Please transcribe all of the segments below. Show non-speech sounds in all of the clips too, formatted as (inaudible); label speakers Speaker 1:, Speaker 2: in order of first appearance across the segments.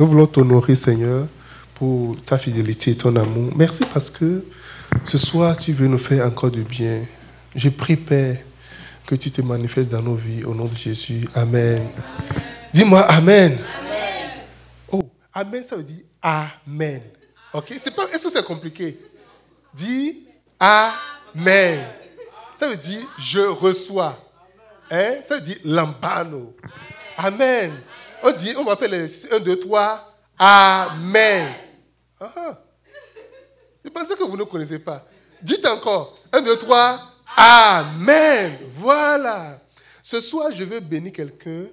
Speaker 1: Nous voulons t'honorer, Seigneur, pour ta fidélité et ton amour. Merci parce que ce soir, tu veux nous faire encore du bien. Je prie, Père, que tu te manifestes dans nos vies au nom de Jésus. Amen. Dis-moi Amen. Oh, Amen, ça veut dire Amen. Ok Est-ce que c'est compliqué? Dis Amen. Ça veut dire je reçois. Hein? Ça veut dire lambano. Amen. On dit, on va faire les 1, 2, 3. Amen. Ah, ah. Je pensais que vous ne connaissez pas. Dites encore. 1, 2, 3. Amen. Voilà. Ce soir, je veux bénir quelqu'un.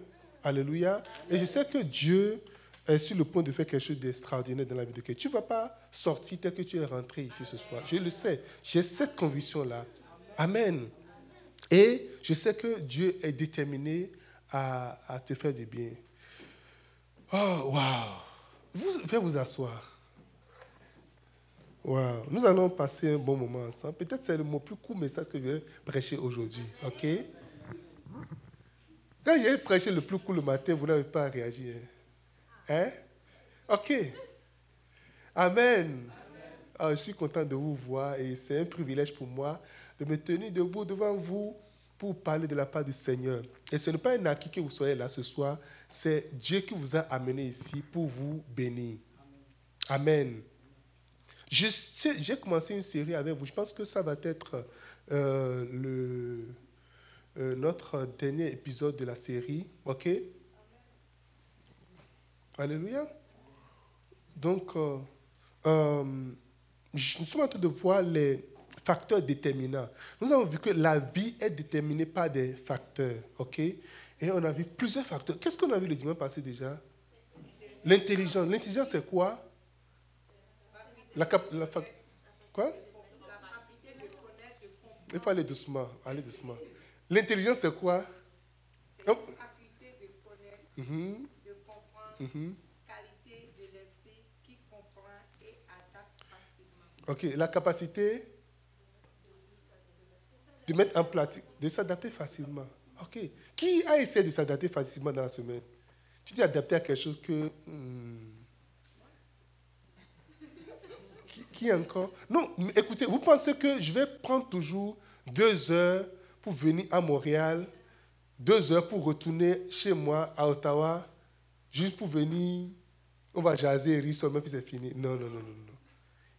Speaker 1: Alléluia. Et je sais que Dieu est sur le point de faire quelque chose d'extraordinaire dans la vie de quelqu'un. Tu ne vas pas sortir tel que tu es rentré ici ce soir. Je le sais. J'ai cette conviction-là. Amen. Et je sais que Dieu est déterminé à, à te faire du bien. Oh, wow. Vous pouvez vous asseoir. Wow. Nous allons passer un bon moment ensemble. Peut-être c'est le mot plus court message que je vais prêcher aujourd'hui. OK? Quand j'ai prêché le plus court le matin, vous n'avez pas réagi. Hein? OK. Amen. Ah, je suis content de vous voir et c'est un privilège pour moi de me tenir debout devant vous pour parler de la part du Seigneur. Et ce n'est pas un acquis que vous soyez là ce soir, c'est Dieu qui vous a amené ici pour vous bénir. Amen. J'ai commencé une série avec vous. Je pense que ça va être euh, euh, notre dernier épisode de la série. OK? Alléluia. Donc, euh, nous sommes en train de voir les facteurs déterminants. Nous avons vu que la vie est déterminée par des facteurs. OK? Et on a vu plusieurs facteurs. Qu'est-ce qu'on a vu le dimanche passé déjà? L'intelligence. L'intelligence, c'est quoi? La, cap la Quoi? Il faut aller doucement. Aller doucement. L'intelligence, c'est quoi? Oh. de connaître, de comprendre, qualité de l'esprit qui comprend et adapte facilement. Ok, la capacité de mettre en pratique, de s'adapter facilement. Ok. Qui a essayé de s'adapter facilement dans la semaine? Tu t'es adapté à quelque chose que. Hmm, qui, encore? Non, écoutez, vous pensez que je vais prendre toujours deux heures pour venir à Montréal, deux heures pour retourner chez moi à Ottawa, juste pour venir, on va jaser, rire seulement, puis c'est fini. Non, non, non, non, non.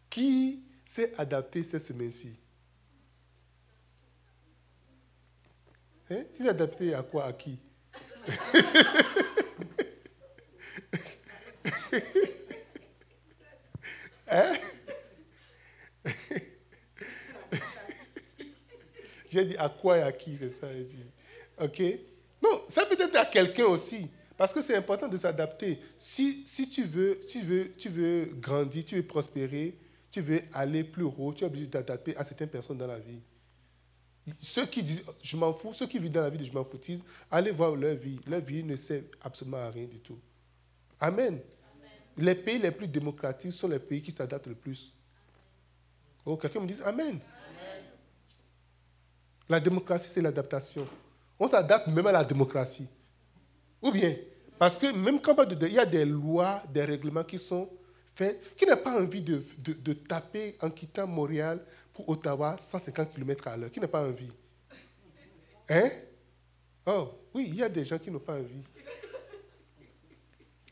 Speaker 1: Qui s'est adapté cette semaine-ci? Hein? Tu es adapté à quoi À qui? (laughs) Hein? (laughs) J'ai dit à quoi et à qui, c'est ça. OK? Non, ça peut être à quelqu'un aussi. Parce que c'est important de s'adapter. Si, si tu, veux, tu, veux, tu veux grandir, tu veux prospérer, tu veux aller plus haut, tu es obligé d'adapter à certaines personnes dans la vie. Ceux qui disent je m'en fous, ceux qui vivent dans la vie de je m'en foutisme, allez voir leur vie. Leur vie ne sert absolument à rien du tout. Amen. Les pays les plus démocratiques sont les pays qui s'adaptent le plus. Oh, quelqu'un me dit Amen. La démocratie, c'est l'adaptation. On s'adapte même à la démocratie. Ou bien, parce que même quand il y a des lois, des règlements qui sont faits, qui n'ont pas envie de, de, de taper en quittant Montréal Ottawa 150 km à l'heure, qui n'a pas envie? Hein? Oh, oui, il y a des gens qui n'ont pas envie.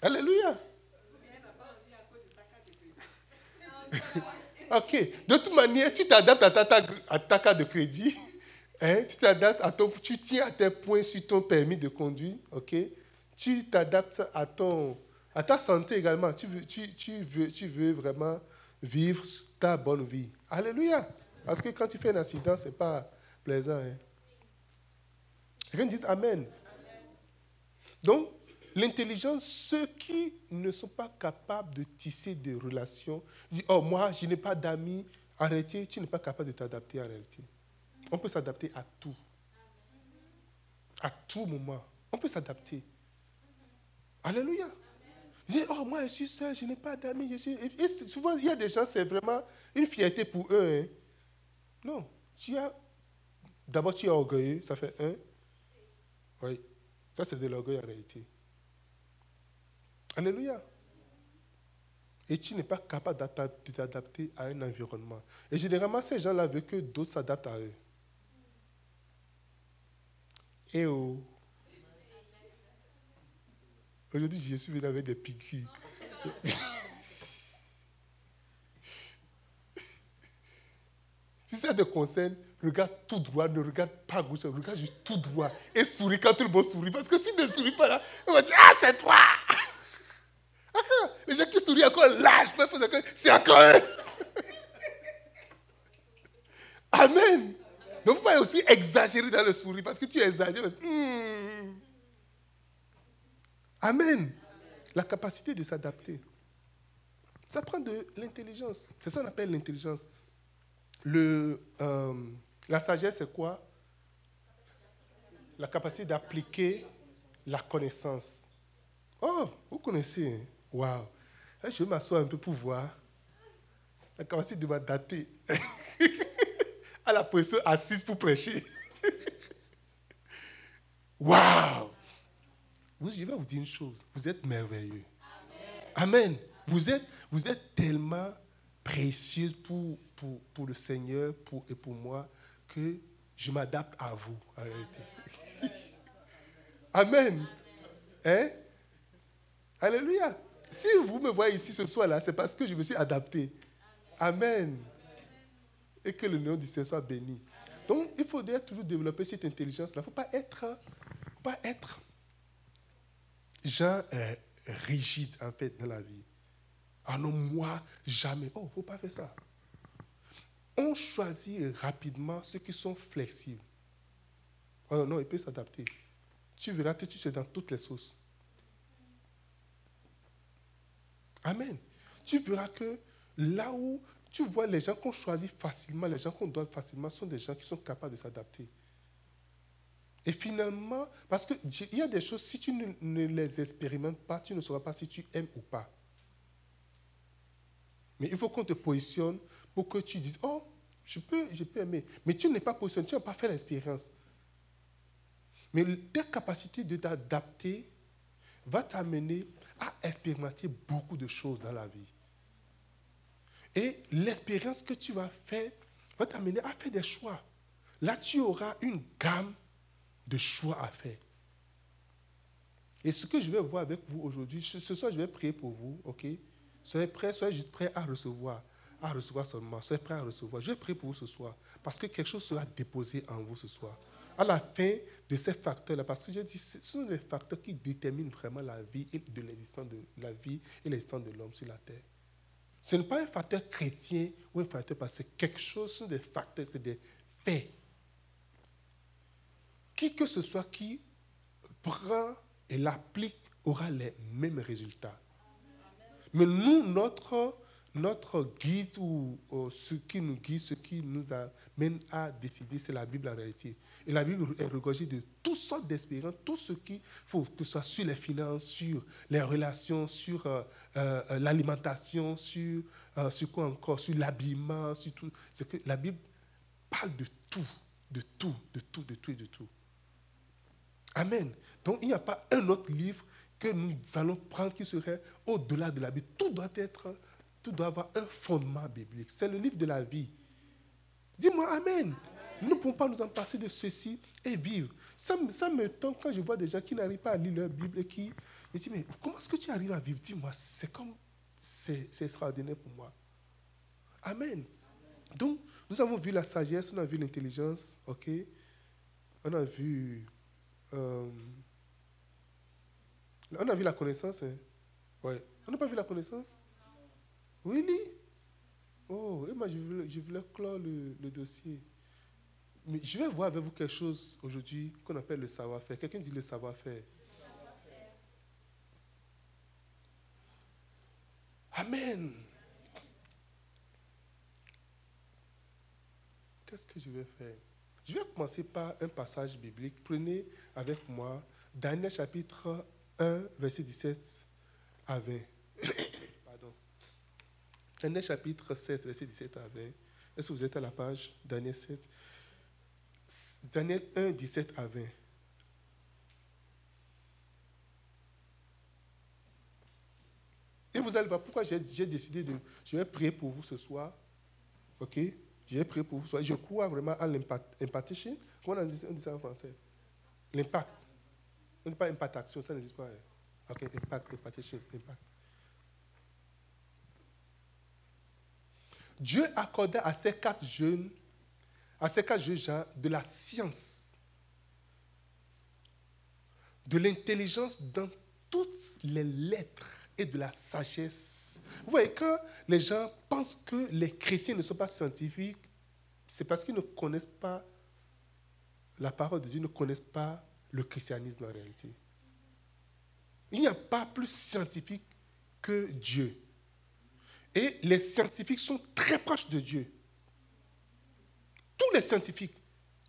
Speaker 1: Alléluia. (laughs) ok. De toute manière, tu t'adaptes à ta, ta carte de crédit. Hein? Tu t'adaptes à ton, tu tiens à tes points sur ton permis de conduire. Ok? Tu t'adaptes à ton, à ta santé également. Tu veux, veux, tu veux vraiment vivre ta bonne vie. Alléluia. Parce que quand tu fais un accident, ce n'est pas plaisant. Hein? Quelqu'un dit Amen. Donc, l'intelligence, ceux qui ne sont pas capables de tisser des relations, disent Oh, moi, je n'ai pas d'amis. Arrêtez, tu n'es pas capable de t'adapter en réalité. On peut s'adapter à tout. À tout moment. On peut s'adapter. Alléluia. Dis, oh, moi, je suis seul, je n'ai pas d'amis. Et souvent, il y a des gens, c'est vraiment une fierté pour eux. Hein. Non. Tu as... D'abord, tu es orgueilleux, ça fait un. Oui. Ça, c'est de l'orgueil en réalité. Alléluia. et tu n'es pas capable de t'adapter à un environnement. Et généralement, ces gens-là veulent que d'autres s'adaptent à eux. Et oh. Aujourd'hui, je suis venu avec des piqûres. (laughs) si ça te concerne, regarde tout droit, ne regarde pas à gauche, regarde juste tout droit et souris quand tout le monde sourit. Parce que si ne souris pas là, on va dire Ah, c'est toi Les gens qui sourient encore là, c'est encore eux. (laughs) Amen. Ne faut pas aussi exagérer dans le sourire parce que tu exagères. Hmm. Amen. La capacité de s'adapter. Ça prend de l'intelligence. C'est ça qu'on appelle l'intelligence. Euh, la sagesse, c'est quoi? La capacité d'appliquer la connaissance. Oh, vous connaissez. Hein? Waouh. Je vais m'asseoir un peu pour voir. La capacité de m'adapter (laughs) à la position assise pour prêcher. (laughs) Waouh. Je vais vous dire une chose. Vous êtes merveilleux. Amen. Vous, êtes, vous êtes tellement précieuse pour, pour, pour, le Seigneur pour, et pour moi que je m'adapte à vous. Amen. Hein? Alléluia. Si vous me voyez ici ce soir-là, c'est parce que je me suis adapté. Amen. Et que le nom du Seigneur soit béni. Donc, il faudrait toujours développer cette intelligence-là. Il ne faut pas être, pas être gens euh, en fait, dans la vie. Ah non, moi, jamais. Oh, il ne faut pas faire ça. On choisit rapidement ceux qui sont flexibles. Oh non, il peut s'adapter. Tu verras que tu es dans toutes les sauces. Amen. Tu verras que là où tu vois les gens qu'on choisit facilement, les gens qu'on donne facilement, sont des gens qui sont capables de s'adapter. Et finalement, parce qu'il y a des choses, si tu ne, ne, les expérimentes pas, tu ne sauras pas si tu aimes ou pas. Mais il faut qu'on te positionne pour que tu dises, oh, je peux, je peux aimer. Mais tu n'es pas positionné, tu n'as pas fait l'expérience. Mais ta capacité de t'adapter va t'amener à expérimenter beaucoup de choses dans la vie. Et l'expérience que tu vas faire va t'amener à faire des choix. Là, tu auras une gamme de choix à faire. Et ce que je vais voir avec vous aujourd'hui, ce soir, je vais prier pour vous, ok? Soyez prêts, soyez juste prêts à recevoir, à recevoir seulement. Soyez prêts à recevoir. Je prier pour vous ce soir, parce que quelque chose sera déposé en vous ce soir. À la fin de ces facteurs-là, parce que j'ai dit, ce sont les facteurs qui déterminent vraiment la vie et de l'existence de la vie et l'existence de l'homme sur la terre. Ce n'est pas un facteur chrétien ou un facteur parce que quelque chose, ce sont des facteurs, c'est des faits. Qui que ce soit qui prend et l'applique aura les mêmes résultats. Mais nous, notre, notre guide ou, ce qui nous guide, ce qui nous amène à décider, c'est la Bible en réalité. Et la Bible est regorgée de toutes sortes d'expériences, tout ce qu'il faut, que ce soit sur les finances, sur les relations, sur euh, euh, l'alimentation, sur, euh, sur quoi encore, sur l'habillement, sur tout. C'est que la Bible parle de tout, de tout, de tout, de tout et de tout. Amen. Donc il n'y a pas un autre livre que nous allons prendre qui serait au-delà de la Bible. Tout doit être, tout doit avoir un fondement biblique. C'est le livre de la vie. Dis-moi Amen. Nous ne pouvons pas nous en passer de ceci et vivre. Ça, ça me tente quand je vois des gens qui n'arrivent pas à lire leur Bible et qui me disent, mais comment est-ce que tu arrives à vivre? Dis-moi, c'est comme, c'est extraordinaire pour moi. Amen. Donc, nous avons vu la sagesse, on a vu l'intelligence, ok On a vu... Euh, on a vu la connaissance. Hein? Ouais. On n'a pas vu la connaissance oui. Oh, et moi, je voulais, je clore le, le, dossier. Mais je vais voir avec vous quelque chose aujourd'hui qu'on appelle le savoir-faire. Quelqu'un dit le savoir-faire. Amen. Qu'est-ce que je vais faire? Je vais commencer par un passage biblique. Prenez avec moi Daniel chapitre 1, verset 17 à 20. Pardon. Daniel chapitre 7, verset 17 à 20. Est-ce que vous êtes à la page Daniel 7 Daniel 1, 17 à 20. Et vous allez voir pourquoi j'ai décidé de. Je vais prier pour vous ce soir. OK? Je vais prier pour vous ce soir. Je crois vraiment à. Comment on dit, ça en français? L'impact. On ne dit pas impact action, ça n'existe pas. Hein. OK, impact, impact. Dieu accordait à ces quatre jeunes, à ces quatre jeunes gens de la science, de l'intelligence dans toutes les lettres et de la sagesse. Vous voyez, quand les gens pensent que les chrétiens ne sont pas scientifiques, c'est parce qu'ils ne connaissent pas la parole de Dieu, ne connaissent pas le christianisme en réalité. Il n'y a pas plus scientifique que Dieu. Et les scientifiques sont très proches de Dieu. Tous les scientifiques,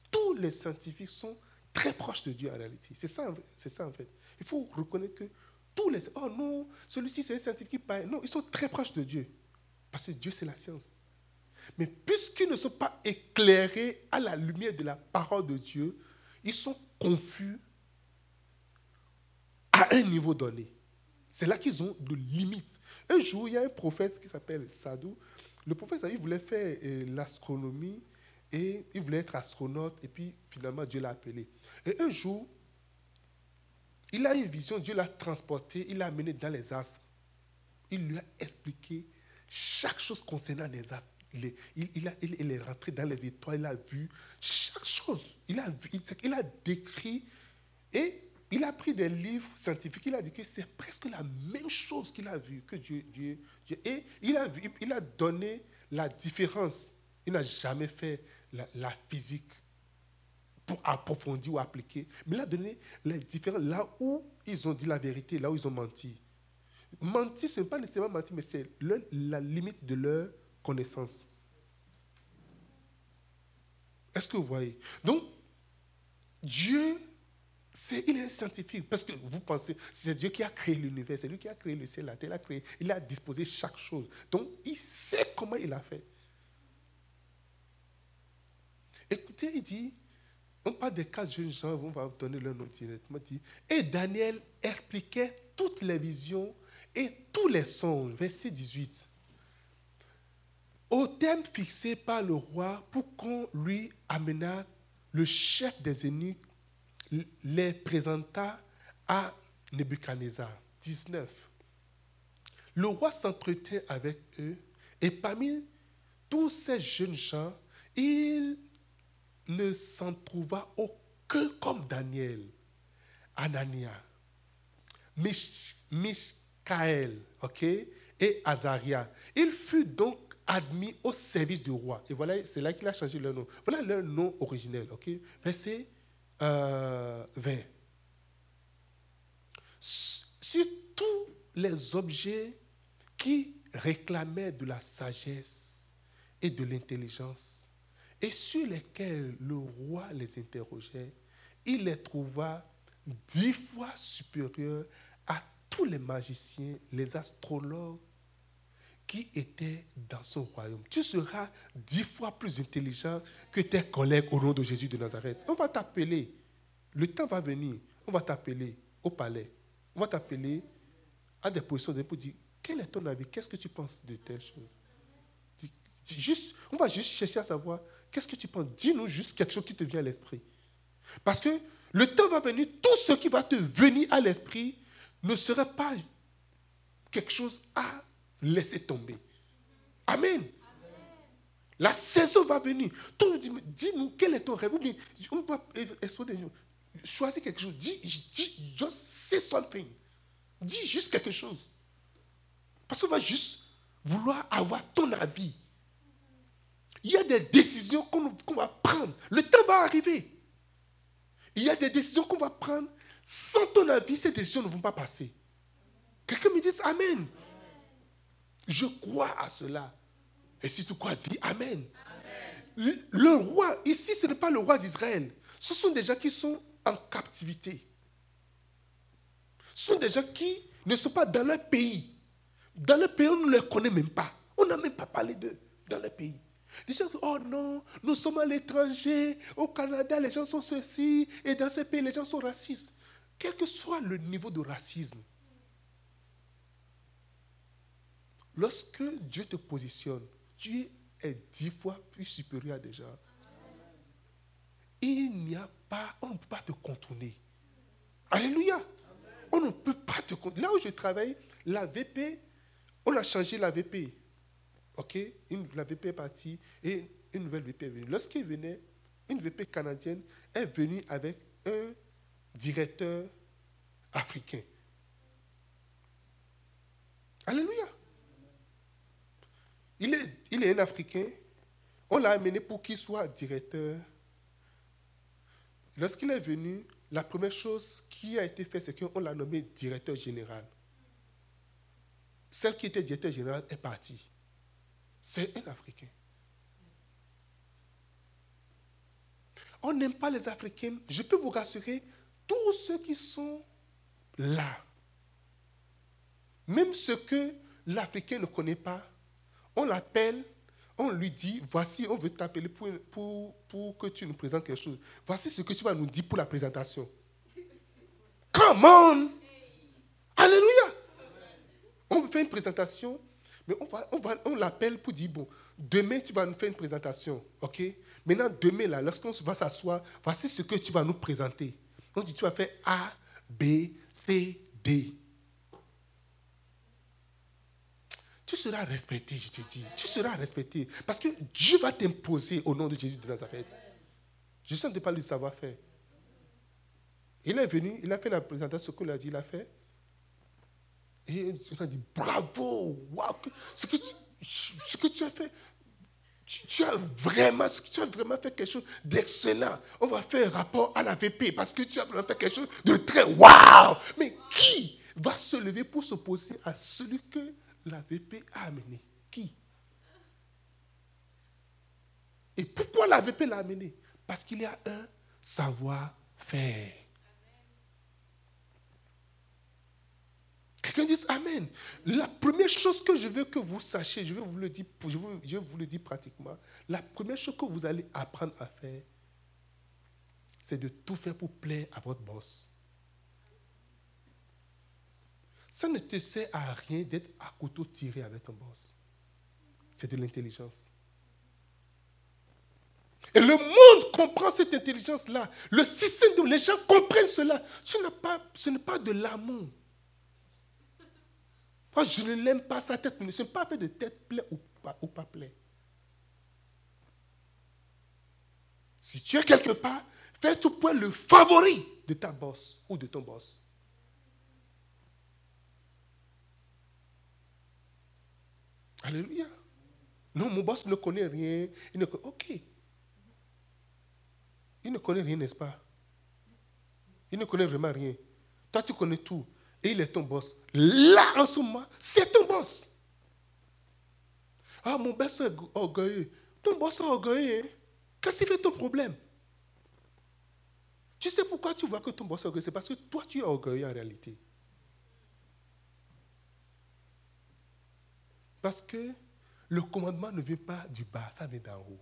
Speaker 1: tous les scientifiques sont très proches de Dieu en réalité. C'est ça, c'est ça en fait. Il faut reconnaître que tous les... Oh non, celui-ci c'est un scientifique Non, ils sont très proches de Dieu. Parce que Dieu c'est la science. Mais puisqu'ils ne sont pas éclairés à la lumière de la parole de Dieu, ils sont confus à un niveau donné. C'est là qu'ils ont de limites. Un jour, il y a un prophète qui s'appelle Sadou. Le prophète, il voulait faire euh, l'astronomie et il voulait être astronaute et puis finalement Dieu l'a appelé. Et un jour, il a une vision, Dieu l'a transporté, il l'a amené dans les astres. Il lui a expliqué chaque chose concernant les astres. Il est, il, est rentré dans les étoiles, il a vu chaque chose. Il a, vu, il a décrit et il a pris des livres scientifiques, il a dit que c'est presque la même chose qu'il a vu que Dieu. Et il a, vu, il a donné la différence. Il n'a jamais fait la, physique pour approfondir ou appliquer, mais il a donné les différences là où ils ont dit la vérité, là où ils ont menti. Mentir, ce n'est pas nécessairement mentir, mais c'est la limite de leur connaissance. Est-ce que vous voyez? Donc, Dieu, il est scientifique. Parce que vous pensez, c'est Dieu qui a créé l'univers, c'est lui qui a créé le ciel, la terre, il a, créé, il a disposé chaque chose. Donc, il sait comment il a fait. Écoutez, il dit, on parle des quatre jeunes gens, on va donner leur nom directement. Et Daniel expliquait toutes les visions et tous les songes. Verset 18. Au thème fixé par le roi pour qu'on lui amena le chef des eunuques, les présenta à Nebuchadnezzar. 19. Le roi s'entretint avec eux et parmi tous ces jeunes gens, il ne s'en trouva aucun comme Daniel, Anania, Michael, ok, et Azaria. Il fut donc admis au service du roi. Et voilà, c'est là qu'il a changé leur nom. Voilà leur nom originel, ok? Verset 20. Euh, sur tous les objets qui réclamaient de la sagesse et de l'intelligence, et sur lesquels le roi les interrogeait, il les trouva dix fois supérieurs à tous les magiciens, les astrologues qui étaient dans son royaume. Tu seras dix fois plus intelligent que tes collègues au nom de Jésus de Nazareth. On va t'appeler. Le temps va venir. On va t'appeler au palais. On va t'appeler à des positions de pour dire quel est ton avis? Qu'est-ce que tu penses de telle chose? Juste, on va juste chercher à savoir Qu'est-ce que tu penses? Dis-nous juste quelque chose qui te vient à l'esprit. Parce que le temps va venir, tout ce qui va te venir à l'esprit ne sera pas quelque chose à laisser tomber. Amen. La saison va venir. Dis-nous quel est ton rêve? Ou bien, on va Choisis quelque chose. Dis, dis, just say. Dis juste quelque chose. Parce qu'on va juste vouloir avoir ton avis. Il y a des décisions qu'on va prendre. Le temps va arriver. Il y a des décisions qu'on va prendre. Sans ton avis, ces décisions ne vont pas passer. Quelqu'un me dit Amen. Je crois à cela. Et si tu crois, dis Amen. Le, le roi, ici, ce n'est pas le roi d'Israël. Ce sont des gens qui sont en captivité. Ce sont des gens qui ne sont pas dans leur pays. Dans leur pays, on ne les connaît même pas. On n'a même pas parlé d'eux dans leur pays. Des gens disent, oh non, nous sommes à l'étranger, au Canada, les gens sont ceci, et dans ces pays, les gens sont racistes. Quel que soit le niveau de racisme, lorsque Dieu te positionne, tu es dix fois plus supérieur à des gens. Il n'y a pas, on ne peut pas te contourner. Alléluia. On ne peut pas te contourner. Là où je travaille, la VP, on a changé la VP. OK? La VP est partie et une nouvelle VP est venue. Lorsqu'il venait, une VP canadienne est venue avec un directeur africain. Alléluia. Il est, un Africain. On l'a amené pour qu'il soit directeur. Lorsqu'il est venu, la première chose qui a été faite, c'est qu'on l'a nommé directeur général. Celle qui était directeur général est partie. C'est un Africain. On n'aime pas les Africains. Je peux vous rassurer, tous ceux qui sont là, même ceux que l'Africain ne connaît pas, on l'appelle, on lui dit, voici, on veut t'appeler pour, pour, pour, que tu nous présentes quelque chose. Voici ce que tu vas nous dire pour la présentation. Come on! Alléluia! On faire une présentation, mais on, va, on, va, on l'appelle pour dire, bon, demain tu vas nous faire une présentation, ok? Maintenant, demain, là, lorsqu'on va s'asseoir, voici ce que tu vas nous présenter. On dit, tu vas faire A, B, C, D. Tu seras respecté, je te dis. Tu seras respecté. Parce que Dieu va t'imposer au nom de Jésus de Nazareth. Je ne de pas le savoir-faire. Il est venu, il a fait la présentation, ce qu'on a dit, il a fait. Et on a dit, bravo, ce, que tu, as fait, tu, as vraiment, tu as vraiment fait quelque chose d'excellent. On va faire rapport à la VP parce que tu as vraiment fait quelque chose de très wow. Mais qui va se lever pour s'opposer à celui que la VP a amené Qui? Et pourquoi la VP l'a amené? Parce qu'il y a un savoir-faire. Quelqu'un dise Amen. La première chose que je veux que vous sachiez, je vais vous le dire, je vous le dire pratiquement, la première chose que vous allez apprendre à faire, c'est de tout faire pour plaire à votre boss. Ça ne te sert à rien d'être à couteau tiré avec ton boss. C'est de l'intelligence. Et le monde comprend cette intelligence-là. Le système de les gens comprennent cela. Ce n'est pas, de l'amour. Moi, je ne l'aime pas sa tête, mais ce n'est pas fait de tête plaît ou pas, ou pas plaît. Si tu es quelque part, fais tout point le favori de ta boss ou de ton boss. Alléluia. Non, mon boss ne connaît rien. Il ne Ok. Il ne connaît rien, n'est-ce pas? Il ne connaît vraiment rien. Toi, tu connais tout. Et il est ton boss. Là, en ce moment, c'est ton boss. Ah, mon boss est orgueilleux. Ton boss est orgueilleux. Hein? Qu'est-ce qui fait ton problème? Tu sais pourquoi tu vois que ton boss est orgueilleux? C'est parce que toi, tu es orgueilleux en réalité. Parce que le commandement ne vient pas du bas, ça vient d'en haut.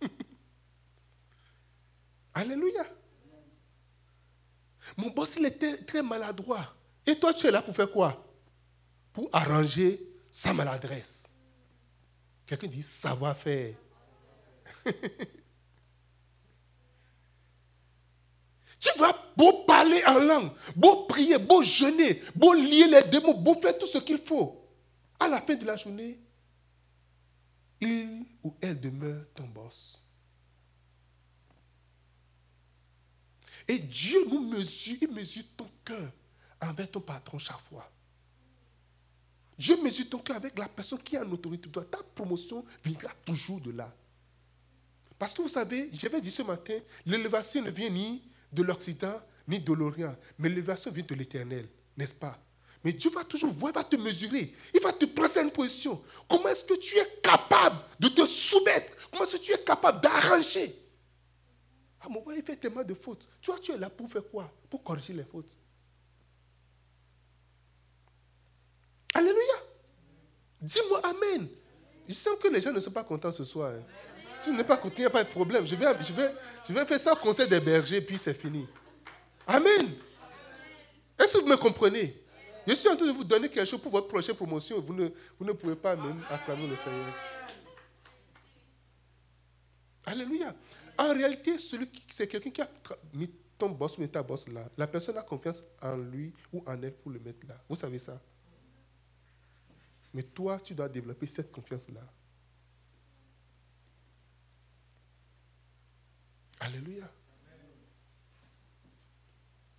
Speaker 1: (laughs) Alléluia. Mon boss, il était très maladroit. Et toi, tu es là pour faire quoi? Pour arranger sa maladresse. Quelqu'un dit savoir-faire. (laughs) tu vas beau parler en langue, beau prier, beau jeûner, beau lier les démons, beau faire tout ce qu'il faut. À la fin de la journée, il ou elle demeure ton boss. Et Dieu nous mesure, il mesure ton cœur envers ton patron chaque fois. Dieu mesure ton cœur avec la personne qui a en autorité. Ta promotion viendra toujours de là. Parce que vous savez, j'avais dit ce matin, l'élévation ne vient ni de l'Occident ni de l'Orient, mais l'élévation vient de l'Éternel, n'est-ce pas? Mais Dieu va toujours voir, il va te mesurer. Il va te prendre une position. Comment est-ce que tu es capable de te soumettre? Comment est-ce que tu es capable d'arranger? Ah, mon père, il fait tellement de fautes. Tu vois, tu es là pour faire quoi? Pour corriger les fautes. Alléluia. Dis-moi Amen. Je sens que les gens ne sont pas contents ce soir. Hein. Si vous n'êtes pas content, il n'y a pas de problème. Je vais, je vais, je vais faire ça au conseil des bergers, puis c'est fini. Amen. Est-ce que vous me comprenez? Je suis en train de vous donner quelque chose pour votre prochaine promotion. Vous ne, vous ne pouvez pas même acclamer le Seigneur. Alléluia. En réalité, celui c'est quelqu'un qui a mis ton boss ou ta boss là. La personne a confiance en lui ou en elle pour le mettre là. Vous savez ça? Mais toi, tu dois développer cette confiance-là. Alléluia.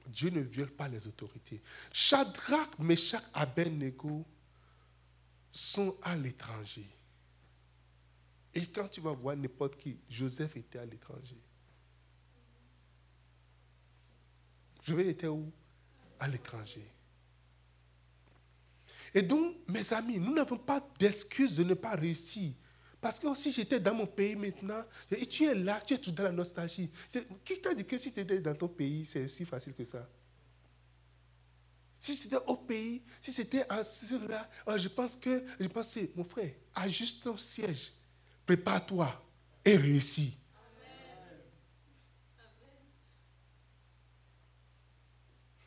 Speaker 1: Dieu ne viole pas les autorités. Shadrach, Meshach, Abednego sont à l'étranger. Et quand tu vas voir n'importe qui, Joseph était à l'étranger. Je être où? À l'étranger. Et donc, mes amis, nous n'avons pas d'excuse de ne pas réussir. Parce que si j'étais dans mon pays maintenant, et tu es là, tu es tout dans la nostalgie. Qui t'a dit que si tu étais dans ton pays, c'est aussi facile que ça? Si c'était au pays, si c'était à là, oh, je pense que, je pensais, mon frère, ajuste ton siège, prépare-toi et réussis.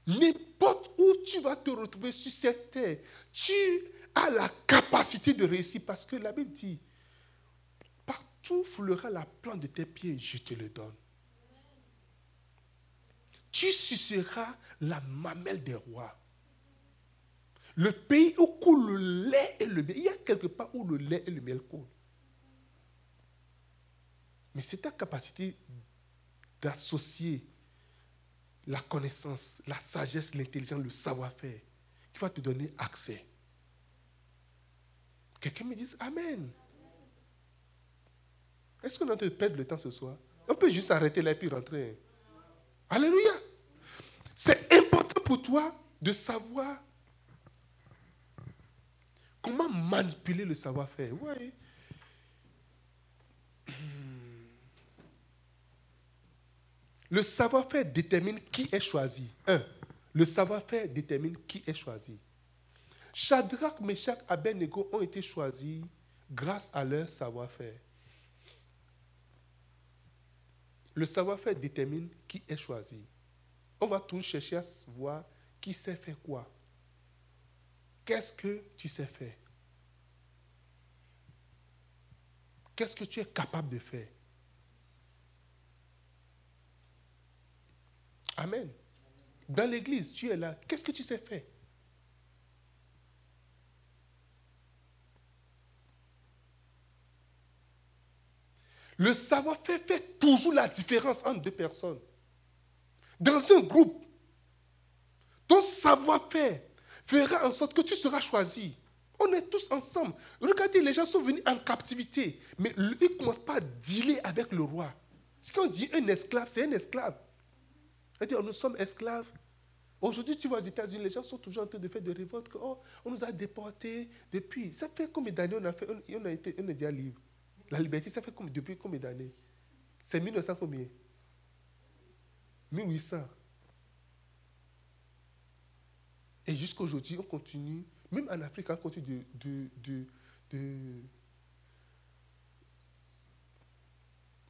Speaker 1: N'importe où tu vas te retrouver sur cette terre, tu as la capacité de réussir parce que la Bible dit, partout fleura la plante de tes pieds, je te le donne. Tu suceras la mamelle des rois. Le pays où coule le lait et le miel. Il y a quelque part où le lait et le miel coulent. Mais c'est ta capacité d'associer la connaissance, la sagesse, l'intelligence, le savoir-faire qui va te donner accès. Quelqu'un me dise Amen. Est-ce qu'on a de perdre le temps ce soir? On peut juste arrêter là et puis rentrer. Alléluia. C'est important pour toi de savoir comment manipuler le savoir-faire. Oui. Le savoir-faire détermine qui est choisi. Un, le savoir-faire détermine qui est choisi. Shadrach, Meshach, Abednego ont été choisis grâce à leur savoir-faire. Le savoir-faire détermine qui est choisi. On va tous chercher à voir qui sait faire quoi. Qu'est-ce que tu sais faire? Qu'est-ce que tu es capable de faire? Amen. Dans l'église, tu es là. Qu'est-ce que tu sais faire? Le savoir-faire fait toujours la différence entre deux personnes. Dans un groupe, ton savoir-faire fera en sorte que tu seras choisi. On est tous ensemble. Regardez, les gens sont venus en captivité, mais ils ne commencent pas à dealer avec le roi. Ce qu'on dit un esclave, c'est un esclave. C'est-à-dire, nous sommes esclaves. Aujourd'hui, tu vois aux États-Unis, les gens sont toujours en train de faire des révoltes. Oh, on nous a déportés depuis. Ça fait combien d'années on a fait On a été on déjà libre? La liberté, ça fait depuis combien d'années? C'est 1900 combien? 1800. Et jusqu'à aujourd'hui, on continue, même en Afrique, on continue de, de, de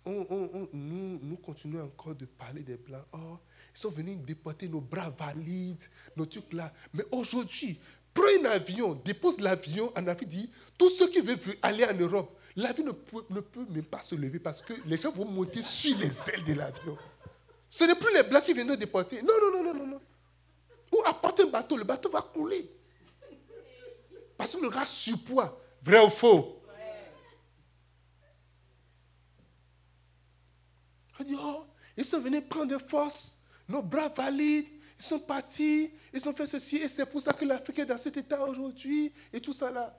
Speaker 1: on, nous, nous, continuons encore de parler des Blancs. Oh, ils sont venus déporter nos bras valides, nos trucs là. Mais aujourd'hui, prends un avion, dépose l'avion en Afrique, dit tous ceux qui veulent aller en Europe, l'avion ne peut, ne peut même pas se lever parce que les gens vont monter sur les ailes de l'avion. Ce n'est plus les Blancs qui viennent déporter. Non, non, non, non, non. Ou apporte un bateau, le bateau va couler. Parce le gars surpoids. Vrai ou faux? On dit, oh, ils sont venus prendre force, nos bras valides, ils sont partis, ils ont fait ceci, et c'est pour ça que l'Afrique est dans cet état aujourd'hui, et tout ça là.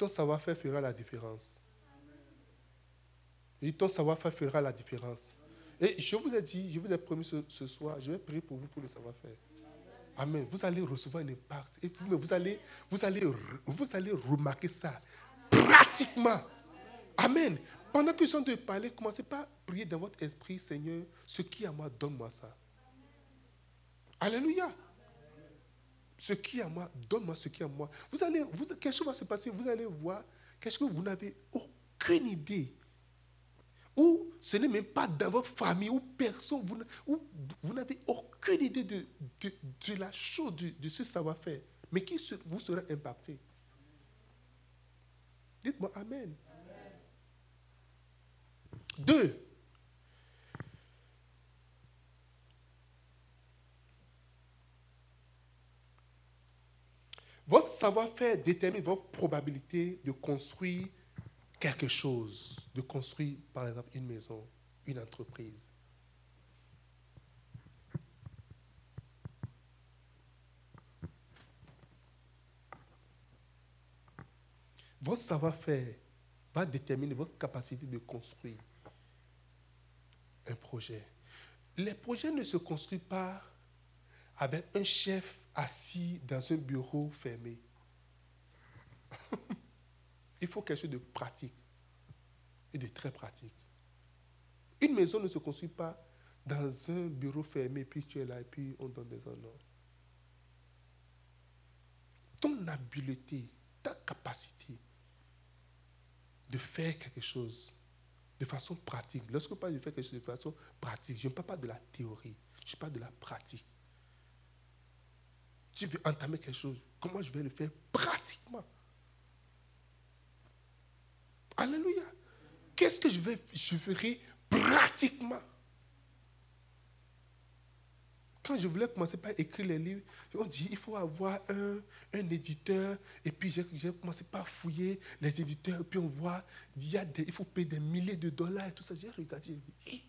Speaker 1: Ton savoir-faire fera la différence. Et ton savoir-faire fera la différence. Et je vous ai dit, je vous ai promis ce, soir, je vais prier pour vous pour le savoir-faire. Amen. Vous allez recevoir un impact. Et vous, vous allez remarquer ça pratiquement. Amen. Pendant que je suis en train de parler, commencez pas à prier dans votre esprit, Seigneur, ce qui est à moi, donne-moi ça. Alléluia. Ce qui est à moi, donne-moi ce qui est à moi. Vous allez, vous, quelque chose va se passer, vous allez voir chose que vous n'avez aucune idée. où ce n'est même pas dans votre famille, où personne, vous, vous n'avez aucune idée de, de, la chose, de, ce savoir-faire, mais qui vous sera impacté. Dites-moi Amen. Deux, votre savoir-faire détermine votre probabilité de construire quelque chose, de construire par exemple une maison, une entreprise. Votre savoir-faire va déterminer votre capacité de construire un projet. Les projets ne se construisent pas avec un chef assis dans un bureau fermé. (laughs) Il faut quelque chose de pratique et de très pratique. Une maison ne se construit pas dans un bureau fermé, puis tu es là et puis on donne des honneurs. Ton habileté, ta capacité de faire quelque chose de façon pratique. Lorsque je parle de faire quelque chose de façon pratique, je ne parle pas de la théorie, je parle de la pratique. Tu veux entamer quelque chose, comment je vais le faire? Pratiquement Alléluia. Qu'est-ce que je, vais, je ferai pratiquement? Quand je voulais commencer par écrire les livres, on dit il faut avoir un, un éditeur. Et puis j'ai commencé par fouiller les éditeurs. Et puis on voit il, y a il faut payer des milliers de dollars et tout ça. J'ai regardé, j'ai eh,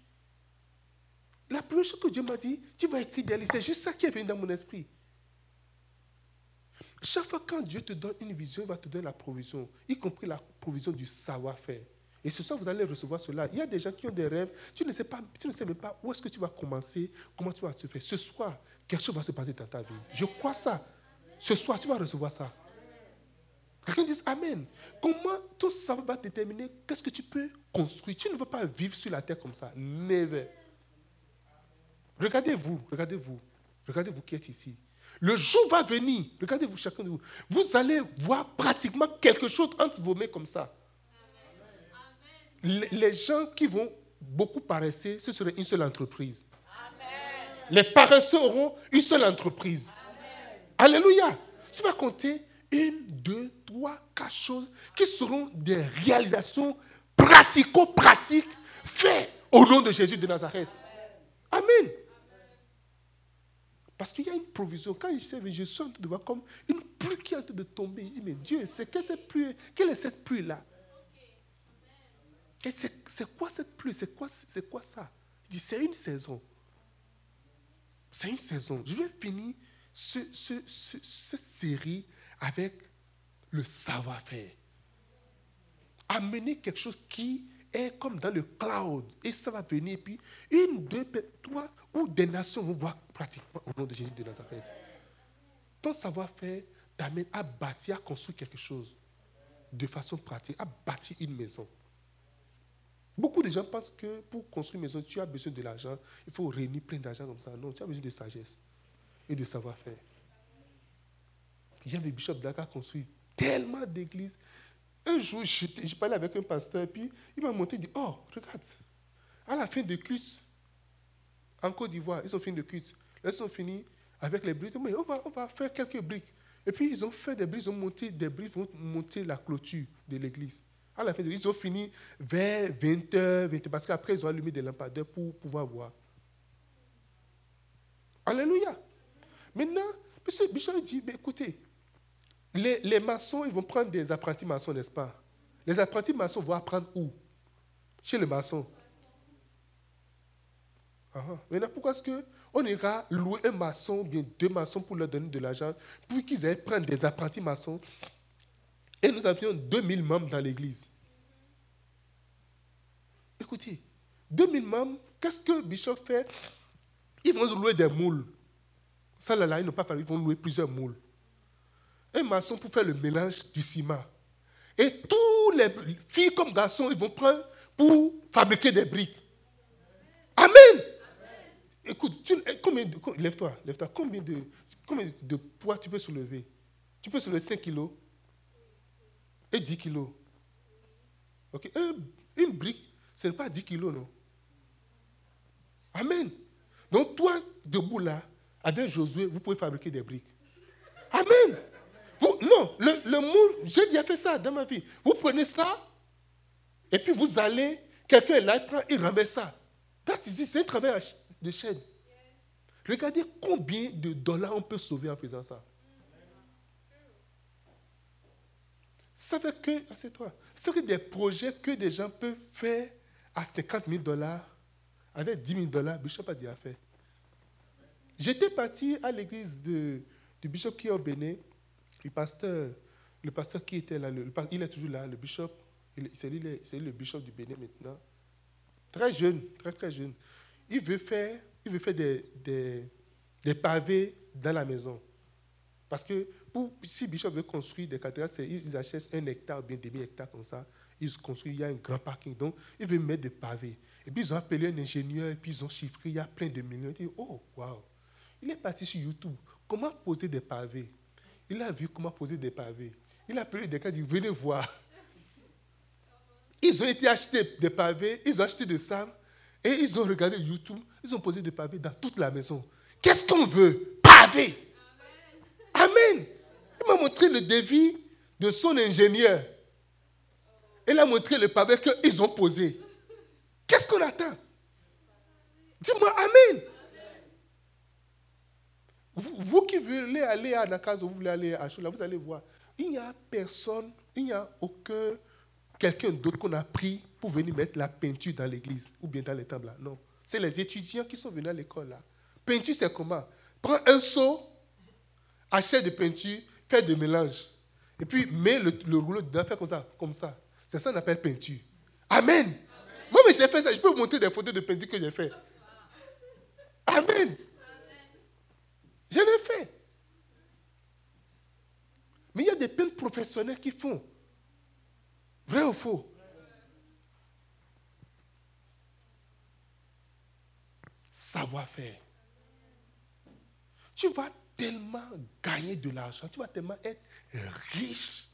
Speaker 1: la première chose que Dieu m'a dit, tu vas écrire des livres. C'est juste ça qui est venu dans mon esprit. Chaque fois quand Dieu te donne une vision, il va te donner la provision, y compris la provision du savoir-faire. Et ce soir, vous allez recevoir cela. Il y a des gens qui ont des rêves. Tu ne sais, pas, tu ne sais même pas où est-ce que tu vas commencer, comment tu vas te faire. Ce soir, quelque chose va se passer dans ta vie. Je crois ça. Ce soir, tu vas recevoir ça. Quelqu'un dit Amen. Comment tout ça va déterminer qu'est-ce que tu peux construire? Tu ne vas pas vivre sur la terre comme ça. Never. Regardez-vous, regardez-vous, regardez-vous qui êtes ici. Le jour va venir, regardez-vous chacun de vous, vous allez voir pratiquement quelque chose entre vos mains comme ça. Les gens qui vont beaucoup paresser, ce serait une seule entreprise. Les paresseux auront une seule entreprise. Alléluia. Tu vas compter une, deux, trois, quatre choses qui seront des réalisations pratico-pratiques faites au nom de Jésus de Nazareth. Amen. Parce qu'il y a une provision. Quand je suis je sens de voir comme une pluie qui est en train de tomber. Je dis, mais Dieu, c'est que cette pluie, quelle est cette pluie-là? C'est quoi cette pluie? C'est quoi, quoi ça? Il dit, c'est une saison. C'est une saison. Je vais finir cette série avec le savoir-faire. Amener quelque chose qui est comme dans le cloud. Et ça va venir. Puis une, deux, trois, ou des nations vont voir pratiquement au nom de Jésus de Nazareth. Ton savoir-faire t'amène à bâtir, à construire quelque chose de façon pratique, à bâtir une maison. Beaucoup de gens pensent que pour construire une maison, tu as besoin de l'argent. Il faut réunir plein d'argent comme ça. Non, tu as besoin de sagesse et de savoir-faire. J'ai vu Bishop Dakar construire tellement d'églises un jour, je, parlais avec un pasteur, puis il m'a monté, il dit, oh, regarde, à la fin de culte, en Côte d'Ivoire, ils ont fini de culte. ils ont fini avec les briques. Mais on va, on va faire quelques briques. Et puis, ils ont fait des briques, ils ont monté des briques, ils ont monté la clôture de l'église. À la fin, de, ils ont fini vers 20h, 20h, parce qu'après, ils ont allumé des lampadaires pour pouvoir voir. Alléluia. Maintenant, M. Bichon dit, mais écoutez, les, maçons, ils vont prendre des apprentis maçons, n'est-ce pas? Les apprentis maçons vont apprendre où? Chez le maçon. Ah, ah. Maintenant, pourquoi est-ce qu'on ira louer un maçon, bien deux maçons pour leur donner de l'argent, pour qu'ils aillent prendre des apprentis maçons? Et nous avions 2000 membres dans l'église. Écoutez, 2000 membres, qu'est-ce que Bishop fait? Ils vont louer des moules. Ça, là, là, ils n'ont pas fallu, ils vont louer plusieurs moules un maçon pour faire le mélange du ciment. Et tous les filles comme garçons, ils vont prendre pour fabriquer des briques. Amen. Écoute, combien de, lève-toi, lève-toi. Combien de, combien de poids tu peux soulever? Tu peux soulever 5 kilos et 10 kilos. Une brique, Ce n'est pas 10 kilos, non. Amen. Donc toi, debout là, avec Josué, vous pouvez fabriquer des briques. Amen. Non, le, le moule, j'ai déjà fait ça dans ma vie. Vous prenez ça, et puis vous allez, quelqu'un est là, il prend, il remet ça. C'est un travail de chaîne. Regardez combien de dollars on peut sauver en faisant ça. Ça fait que, ah, c'est toi, c'est que des projets que des gens peuvent faire à 50 000 dollars, avec 10 000 dollars, Bishop a déjà fait. J'étais parti à l'église du bishop qui est au le pasteur, le pasteur qui était là, il est toujours là, le bishop, c'est lui, le bishop du Bénin maintenant. Très jeune, très très jeune. Il veut faire, il veut faire des, des, des pavés dans la maison. Parce que pour, si Bishop veut construire des cathédrales, ils achètent un hectare, bien demi hectare comme ça. Ils construisent, il y a un grand parking. Donc, ils veulent mettre des pavés. Et puis, ils ont appelé un ingénieur, et puis ils ont chiffré, il y a plein de millions. Il dit, oh, waouh. Il est parti sur YouTube. Comment poser des pavés? Il a vu comment poser des pavés. Il a appelé des gars, il dit, venez voir. Ils ont été acheter des pavés, ils ont acheté des sable, et ils ont regardé YouTube, ils ont posé des pavés dans toute la maison. Qu'est-ce qu'on veut? Pavés Amen. Il m'a montré le devis de son ingénieur. Il a montré le pavé qu'ils ont posé. Qu'est-ce qu'on attend? Dis-moi Amen. Vous, qui voulez aller à Nakazo, vous voulez aller à Choula, vous allez voir. Il n'y a personne, il n'y a aucun quelqu'un d'autre qu'on a pris pour venir mettre la peinture dans l'église ou bien dans les tables là. Non. C'est les étudiants qui sont venus à l'école là. Peinture, c'est comment? Prends un seau, achète de peinture, fais de mélange. Et puis, mets le, rouleau dedans, fais comme ça, comme ça. C'est ça qu'on appelle peinture. Amen. Moi, mais j'ai fait ça. Je peux vous montrer des photos de peinture que j'ai fait. Amen. Je l'ai fait. Mais il y a des peintres professionnels qui font. Vrai ou faux? Savoir-faire. Tu vas tellement gagner de l'argent, tu vas tellement être riche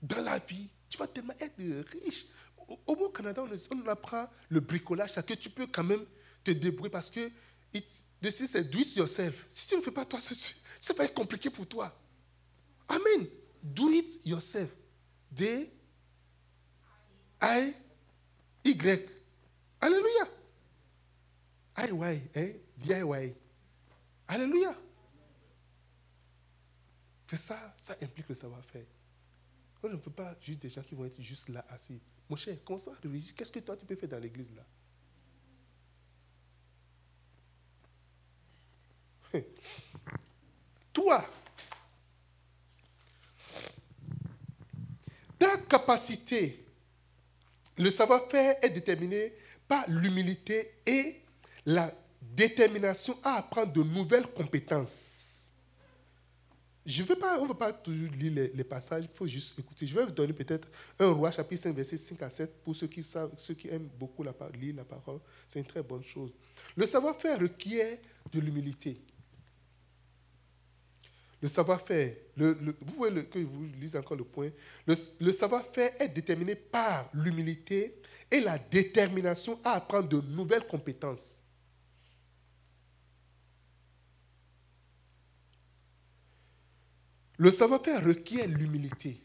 Speaker 1: dans la vie, tu vas tellement être riche. Au, au Canada, on, apprend le bricolage, ça que tu peux quand même te débrouiller parce que c'est do it yourself. Si tu ne fais pas toi, ça va être compliqué pour toi. Amen. Do it yourself. D I Y. Alléluia. I Y, hein? DIY. Alléluia. C'est ça, ça implique le savoir-faire. On ne peut pas juste des gens qui vont être juste là assis. Mon cher, à réfléchir. Qu'est-ce que toi tu peux faire dans l'église là? (laughs) Toi, ta capacité, le savoir-faire est déterminé par l'humilité et la détermination à apprendre de nouvelles compétences. Je pas, on ne va pas toujours lire les, passages, il faut juste écouter. Je vais vous donner peut-être un roi, chapitre 5, verset 5 à 7, pour ceux qui savent, ceux qui aiment beaucoup la, lire la parole. C'est une très bonne chose. Le savoir-faire requiert de l'humilité. Le savoir-faire, vous voyez que vous lisez encore le point, le, le savoir-faire est déterminé par l'humilité et la détermination à apprendre de nouvelles compétences. Le savoir-faire requiert l'humilité.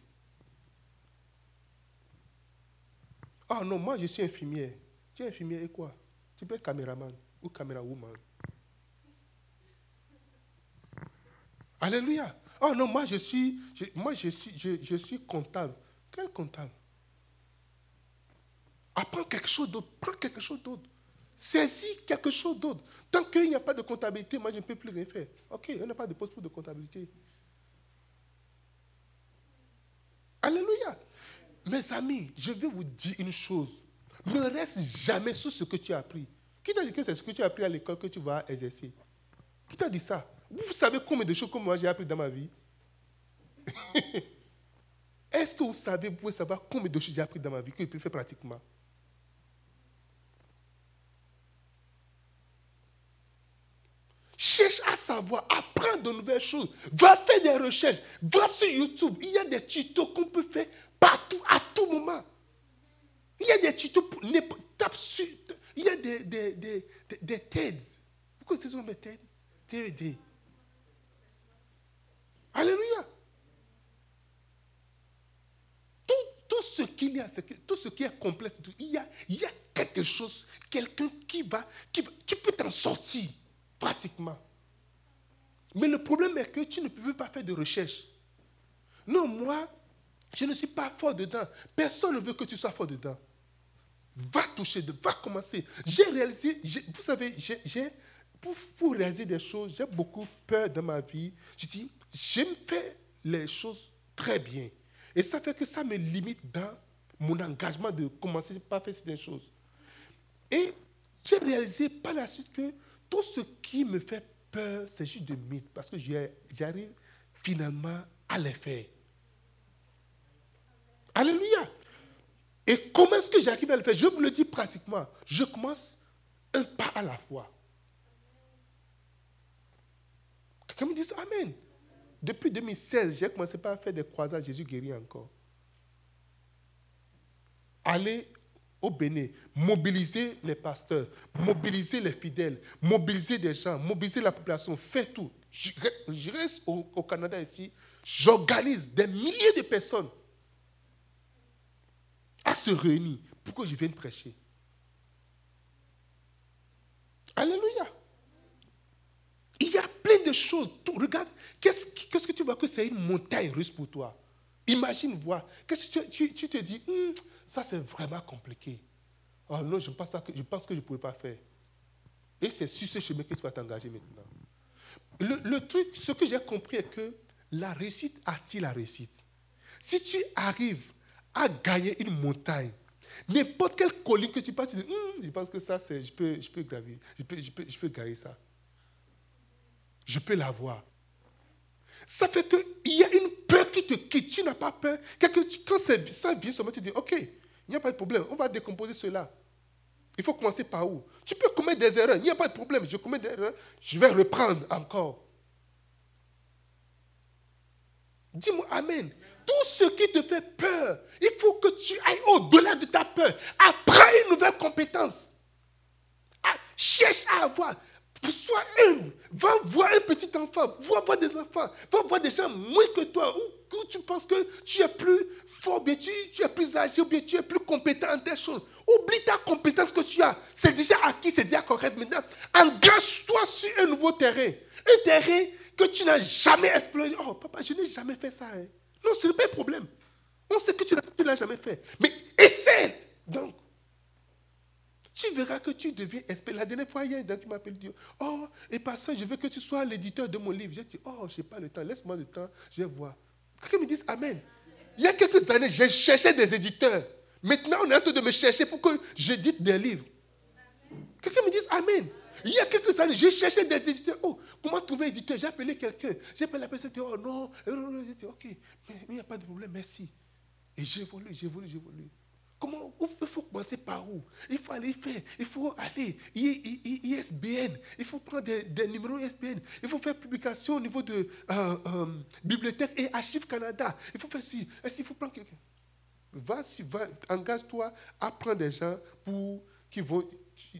Speaker 1: Ah non, moi je suis infirmière. Tu es infirmière et quoi? Tu peux être caméraman ou caméra-woman. Alléluia. Oh non, moi je suis, moi je suis, je, suis comptable. Quel comptable Apprends quelque chose d'autre. Prends quelque chose d'autre. Saisis quelque chose d'autre. Tant qu'il n'y a pas de comptabilité, moi je ne peux plus rien faire. Ok, on n'a pas de poste pour de comptabilité. Alléluia. Mes amis, je vais vous dire une chose. Ne reste jamais sur ce que tu as appris. Qui t'a dit que c'est ce que tu as appris à l'école que tu vas exercer? Qui t'a dit ça? Vous savez combien de choses que moi j'ai appris dans ma vie? (laughs) Est-ce que vous savez, vous pouvez savoir combien de choses j'ai appris dans ma vie que je peux faire pratiquement? Cherche à savoir, apprends de nouvelles choses. Va faire des recherches. Va sur YouTube. Il y a des tutos qu'on peut faire partout, à tout moment. Il y a des tutos pour tape sur. Il y a des, des, des, des, TEDs. Pourquoi c'est des TED TED. Alléluia. Tout, tout ce qu'il y a, tout ce qui est complexe, il y a, quelque chose, quelqu'un qui va, Tu peux t'en sortir, pratiquement. Mais le problème est que tu ne peux pas faire de recherche. Non, moi, je ne suis pas fort dedans. Personne ne veut que tu sois fort dedans. Va toucher, va commencer. J'ai réalisé, vous savez, pour, pour, réaliser des choses, j'ai beaucoup peur dans ma vie. Je dis, j'aime faire les choses très bien. Et ça fait que ça me limite dans mon engagement de commencer par faire ces choses. Et j'ai réalisé par la suite que tout ce qui me fait peur, c'est juste de mythe, parce que j'arrive finalement à les faire. Alléluia. Et comment est-ce que j'arrive à le faire? Je vous le dis pratiquement. Je commence un pas à la fois. Quelqu'un me dit Amen. Depuis 2016, j'ai commencé par faire des croisades. Jésus guérit encore. Allez au Bénin, mobiliser les pasteurs, mobiliser les fidèles, mobiliser des gens, mobiliser la population, fais tout. Je reste au Canada ici, j'organise des milliers de personnes à se réunir pour que je vienne prêcher. Alléluia. Il y a plein de choses. regarde, qu'est-ce, que tu vois que c'est une montagne russe pour toi? Imagine voir. Qu'est-ce que tu, te dis hmm, Ça, c'est vraiment compliqué. Oh non, je pense, que, je ne pourrais pas faire. Et c'est sur ce chemin que tu vas t'engager maintenant. Le, truc, ce que j'ai compris est que la réussite attire la réussite. Si tu arrives à gagner une montagne. N'importe quelle colline que tu passes, tu dis, hum, je pense que ça, je peux, gravir, je peux, je, je peux gagner ça. Je peux l'avoir. Ça fait qu'il y a une peur qui te quitte. Tu n'as pas peur. Quand ça vient seulement, tu dis, OK, il n'y a pas de problème, on va décomposer cela. Il faut commencer par où? Tu peux commettre des erreurs, il n'y a pas de problème. Je commets des erreurs, je vais reprendre encore. Dis-moi Amen. Tout ce qui te fait peur, il faut que tu ailles au-delà de ta peur. Apprends une nouvelle compétence. Ah, cherche à avoir. Sois humble. Va voir un petit enfant. Va voir des enfants. Va voir des gens moins que toi. Ou tu penses que tu es plus fort, bien tu, es plus âgé, bien tu es plus compétent en des choses. Oublie ta compétence que tu as. C'est déjà acquis, c'est déjà correct. Maintenant, engage-toi sur un nouveau terrain. Un terrain que tu n'as jamais exploré. Oh, papa, je n'ai jamais fait ça. Hein. Non, ce n'est pas un problème. On sait que tu ne l'as jamais fait. Mais essaie. Donc, tu verras que tu deviens expert. La dernière fois, il y a un qui m'appelle dit Oh, et ça, je veux que tu sois l'éditeur de mon livre. J'ai dit Oh, je n'ai pas le temps, laisse-moi le temps, je vais voir. Quelqu'un me dit Amen. Il y a quelques années, j'ai cherché des éditeurs. Maintenant, on est en train de me chercher pour que j'édite des livres. Quelqu'un me dit Amen. Il y a quelques années, j'ai cherché des éditeurs. Oh, comment trouver un éditeur? J'ai appelé quelqu'un. J'ai appelé la personne. Oh non, j'ai dit, ok, mais il n'y a pas de problème, merci. Et voulu, j'ai voulu. Comment Il faut commencer par où? Il faut aller faire. Il faut aller. ISBN. Il faut prendre des, numéros ISBN. Il faut faire publication au niveau de euh, euh, Bibliothèque et Archives Canada. Il faut faire ci. Est-ce qu'il faut prendre quelqu'un? Va, va engage-toi à prendre des gens pour qui vont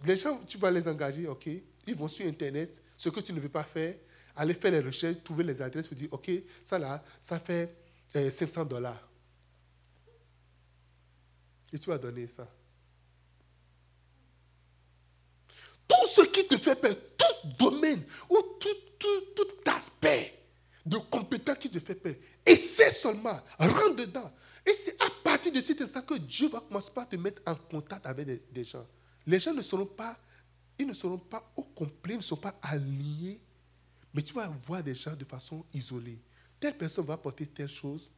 Speaker 1: les gens, tu vas les engager, ok? Ils vont sur Internet, ce que tu ne veux pas faire, aller faire les recherches, trouver les adresses pour dire, ok, ça là, ça fait 500 euh, dollars. Et tu vas donner ça. Tout ce qui te fait peur, tout domaine ou tout, tout, tout aspect de compétence qui te fait peur, essaie seulement, rentre dedans. Et c'est à partir de cet instant que Dieu va commencer par te mettre en contact avec des gens. Les gens ne seront pas, ils ne seront pas au complet, ils ne sont pas alignés. Mais tu vas voir des gens de façon isolée. Telle personne va porter telle chose,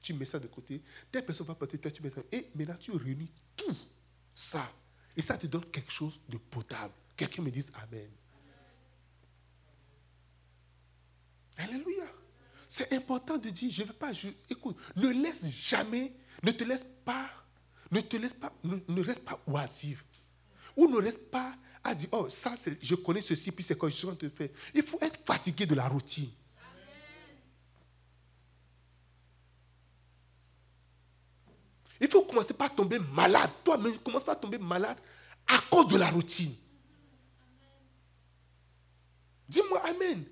Speaker 1: tu mets ça de côté. Telle personne va porter telle, tu mets ça. Et maintenant, tu réunis tout ça. Et ça te donne quelque chose de potable. Quelqu'un me dise Amen. Alléluia. C'est important de dire, je ne veux pas, je, écoute, ne laisse jamais, ne te laisse pas, ne te laisse pas, ne, reste pas oisive. Ou ne reste pas à dire, oh, ça, je connais ceci, puis c'est quoi je suis en train de faire. Il faut être fatigué de la routine. Il faut commencer par tomber malade. Toi-même, commence par tomber malade à cause de la routine. Dis-moi Amen.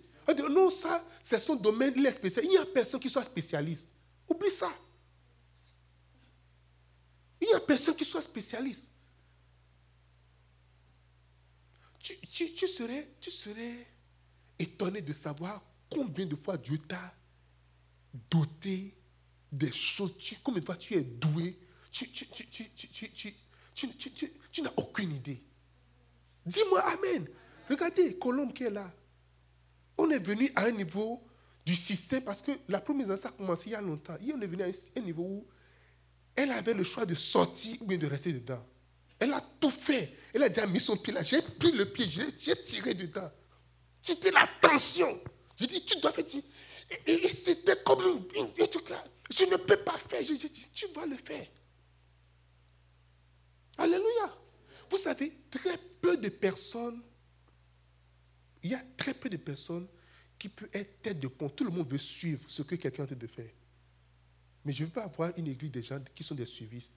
Speaker 1: Non, ça, c'est son domaine, il est spécial. Il n'y a personne qui soit spécialiste. Oublie ça. Il n'y a personne qui soit spécialiste. Tu, serais, tu serais étonné de savoir combien de fois Dieu t'a doté des choses. combien de fois tu es doué. Tu, tu n'as aucune idée. Dis-moi Amen. Regardez Colombe qui est là. On est venu à un niveau du système parce que la première ça a commencé il y a longtemps. Et on est venu à un niveau où elle avait le choix de sortir ou bien de rester dedans. Elle a tout fait. Elle a déjà mis son pied là. J'ai pris le pied, j'ai tiré dedans. C'était la tension. J'ai dit, tu dois faire. Et, et c'était comme une, Je ne peux pas faire. J'ai dit, tu vas le faire. Alléluia. Vous savez, très peu de personnes il y a très peu de personnes qui peuvent être tête de pont. Tout le monde veut suivre ce que quelqu'un a de faire. Mais je ne veux pas avoir une église de gens qui sont des suivistes.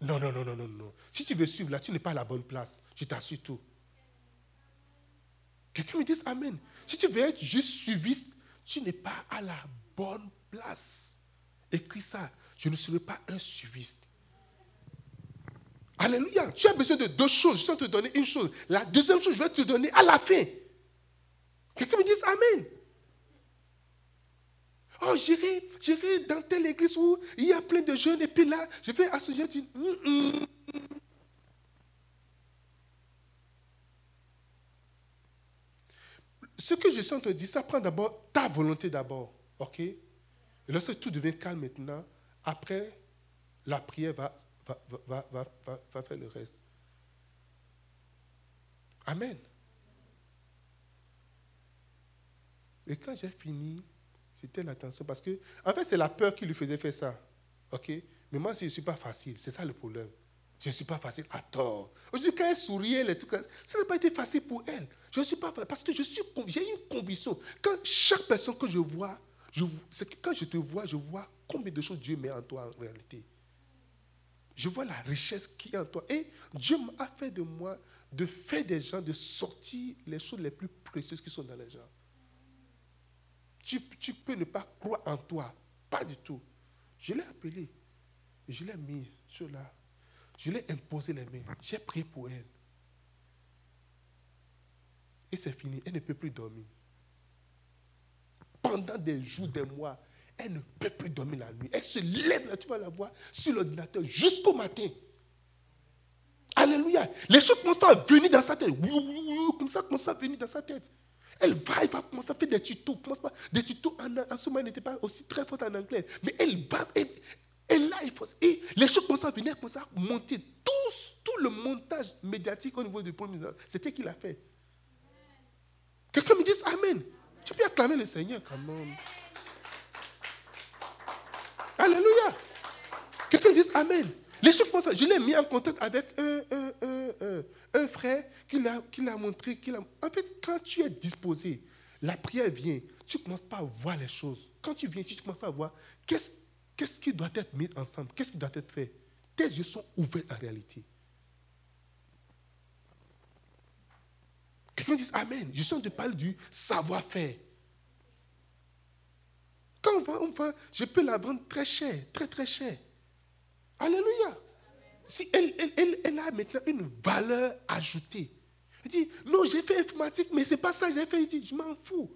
Speaker 1: Non, non, non, non, non, non. Si tu veux suivre là, tu n'es pas à la bonne place. Je t'assure tout. Quelqu'un me dit Amen. Si tu veux être juste suiviste, tu n'es pas à la bonne place. Écris ça. Je ne serai pas un suiviste. Alléluia. Tu as besoin de deux choses. Je vais te donner une chose. La deuxième chose, je vais te donner à la fin. Quelqu'un me dit Amen. Oh, j'irai, dans telle église où il y a plein de jeunes et puis là, je vais associer. Mm, mm. Ce que je sens te dire, ça prend d'abord ta volonté d'abord. OK? Et lorsque tout devient calme maintenant, après, la prière va faire le reste. Amen. Et quand j'ai fini, c'était l'attention. Parce que, en fait, c'est la peur qui lui faisait faire ça. OK? Mais moi, je ne suis pas facile. C'est ça le problème. Je ne suis pas facile à tort. Aujourd'hui, quand elle souriait, les trucs, ça n'a pas été facile pour elle. Je ne suis pas Parce que j'ai une conviction. Quand chaque personne que je vois, je, quand je te vois, je vois combien de choses Dieu met en toi en réalité. Je vois la richesse qui est en toi. Et Dieu m'a fait de moi de faire des gens, de sortir les choses les plus précieuses qui sont dans les gens. Tu, tu peux ne pas croire en toi. Pas du tout. Je l'ai appelé. Je l'ai mis sur là. Je l'ai imposé les mains. J'ai prié pour elle. Et c'est fini. Elle ne peut plus dormir. Pendant des jours, des mois, elle ne peut plus dormir la nuit. Elle se lève là, tu vas la voir sur l'ordinateur jusqu'au matin. Alléluia. Les choses commencent à venir dans sa tête. Comme ça, commence à venir dans sa tête. Elle va, elle va commencer à faire des tutos. des tutos en, en ce moment, elle n'était pas aussi très forte en anglais. Mais elle va, elle, là, il faut, et les choses commencent à venir, elle commence à monter. Tout, le montage médiatique au niveau du premier c'était qu'il a fait. Quelqu'un me dit Amen. Tu peux acclamer le Seigneur quand même. Alléluia. Quelqu'un dit Amen. Les choses comme ça, je l'ai mis en contact avec un, frère qui l'a montré. en fait, quand tu es disposé, la prière vient, tu commences pas à voir les choses. Quand tu viens ici, tu commences à voir qu'est-ce, qu'est-ce qui doit être mis ensemble, qu'est-ce qui doit être fait? Tes yeux sont ouverts en réalité. Quelqu'un dit Amen. Je suis en train de parler du savoir-faire. Quand on va, je peux la vendre très cher, très très cher. Alléluia. Si elle, elle, elle, a maintenant une valeur ajoutée. Elle dit, non, j'ai fait informatique, mais ce n'est pas ça que j'ai fait. dit, je m'en fous.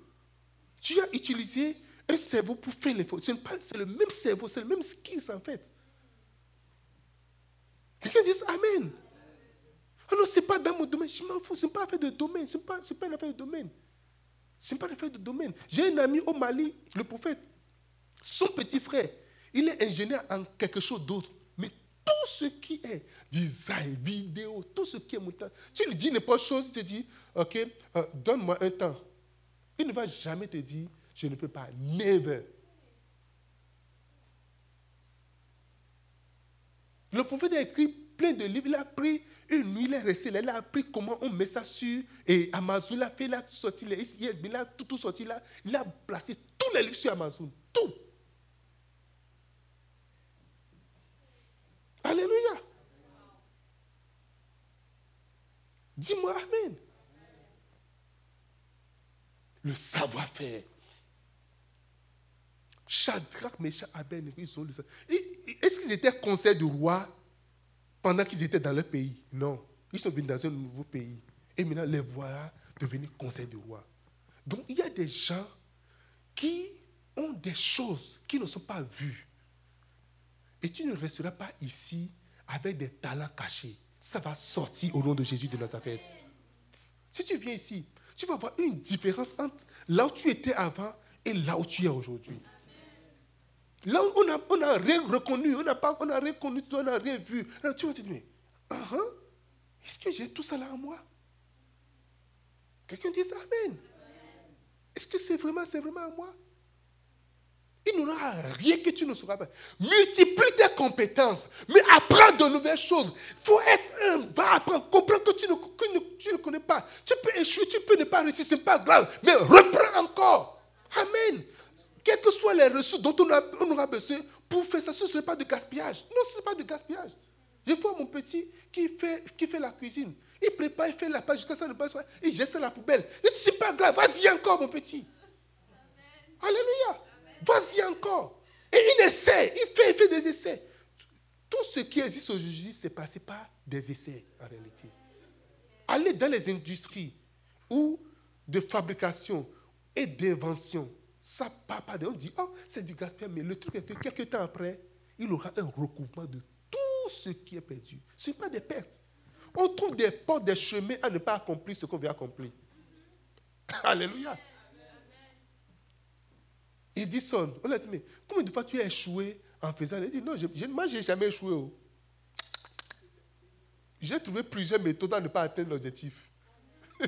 Speaker 1: Tu as utilisé un cerveau pour faire l'info. C'est le même cerveau, c'est le même skills en fait. Quelqu'un dit Amen. Non, ce n'est pas dans mon domaine. Je m'en fous. Ce n'est pas affaire de domaine. Ce n'est pas, pas une affaire de domaine. Ce n'est pas une affaire de domaine. J'ai un ami au Mali, le prophète. Son petit frère, il est ingénieur en quelque chose d'autre. Mais tout ce qui est design, vidéo, tout ce qui est montage, tu lui dis n'importe chose, il te dit, OK, euh, donne-moi un temps. Il ne va jamais te dire, je ne peux pas. Never. Le prophète a écrit plein de livres. Il a pris une nuit, il est resté là. Il a appris comment on met ça sur et Amazon. Il a fait là, sorti les il a tout, tout sorti là. Il a placé tous les livres sur Amazon. Tout. Alléluia. Dis-moi Amen. Le savoir-faire. Shadrach, Meshach, Abednego, ils ont le Est-ce qu'ils étaient conseils du roi? Pendant qu'ils étaient dans leur pays Non. Ils sont venus dans un nouveau pays. Et maintenant, les voilà devenir conseil du roi. Donc, il y a des gens qui ont des choses qui ne sont pas vues. Et tu ne resteras pas ici avec des talents cachés. Ça va sortir au nom de Jésus de Nazareth. Si tu viens ici, tu vas voir une différence entre là où tu étais avant et là où tu es aujourd'hui. Là on n'a a rien reconnu, on n'a pas, on a rien on n'a rien vu. Là, tu vas te dire, mais, uh-huh, est-ce que j'ai tout ça là en moi? Quelqu'un dit Amen. Est-ce que c'est vraiment, c'est vraiment à moi? Il n'y aura rien que tu ne sauras pas. Multiplie tes compétences, mais apprends de nouvelles choses. Il faut être un, va apprendre, comprends que tu ne, que tu ne connais pas. Tu peux échouer, tu peux ne pas réussir, ce n'est pas grave, mais reprends encore. Amen. Quels que soient les ressources dont on, aura besoin pour faire ça, ce ne serait pas de gaspillage. Non, ce n'est pas de gaspillage. Je vois mon petit qui fait, qui fait la cuisine. Il prépare, il fait la pâte jusqu'à ça ne passe pas. Il jette ça à la poubelle. Il dit, c'est pas grave, vas-y encore, mon petit. Alléluia. Vas-y encore. Et il essaie, il fait, il fait des essais. Tout ce qui existe aujourd'hui, c'est passé par des essais, en réalité. Allez dans les industries ou de fabrication et d'invention. Ça part pas de. On dit, oh, c'est du gaspillage, mais le truc est que quelques temps après, il aura un recouvrement de tout ce qui est perdu. Ce n'est pas des pertes. On trouve des portes, des chemins à ne pas accomplir ce qu'on veut accomplir. (laughs) Alléluia. Il dit son, on a dit, mais combien de fois tu as échoué en faisant? Il dit, non, moi, je n'ai jamais échoué. Oh. J'ai trouvé plusieurs méthodes à ne pas atteindre l'objectif. (laughs)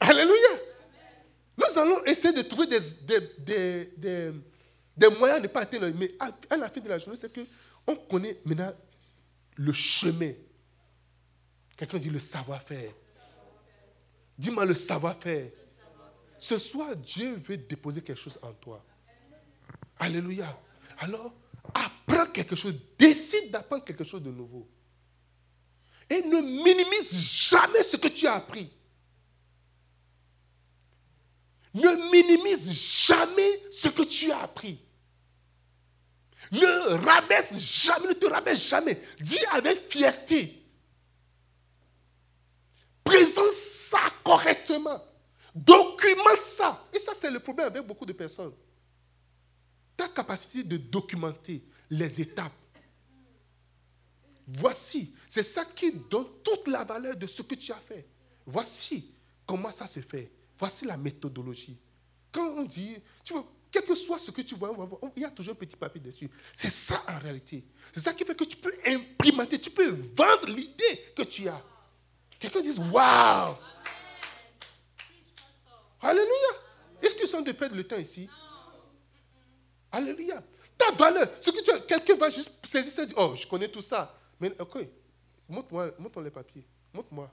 Speaker 1: Alléluia. Nous allons essayer de trouver des, des, des, des, moyens de ne pas atteindre. Mais à, la fin de la journée, c'est qu'on connaît maintenant le chemin Quelqu'un dit le savoir-faire. Dis-moi le savoir-faire. Ce soir, Dieu veut déposer quelque chose en toi. Alléluia. Alors, apprends quelque chose. Décide d'apprendre quelque chose de nouveau. Et ne minimise jamais ce que tu as appris. Ne minimise jamais ce que tu as appris. Ne rabaisse jamais, ne te rabaisse jamais. Dis avec fierté Présente ça correctement. Documente ça. Et ça, c'est le problème avec beaucoup de personnes. Ta capacité de documenter les étapes. Voici, c'est ça qui donne toute la valeur de ce que tu as fait. Voici comment ça se fait. Voici la méthodologie. Quand on dit, tu vois, quel que soit ce que tu vois, il y a toujours un petit papier dessus. C'est ça en réalité. C'est ça qui fait que tu peux imprimenter, tu peux vendre l'idée que tu as. Quelqu'un dise Waouh Alléluia Est-ce qu'ils sont de perdre le temps ici? Alléluia Ta valeur, ce que tu quelqu'un va juste saisir ça, oh, je connais tout ça. Mais ok, montre-moi montre les papiers. Montre-moi.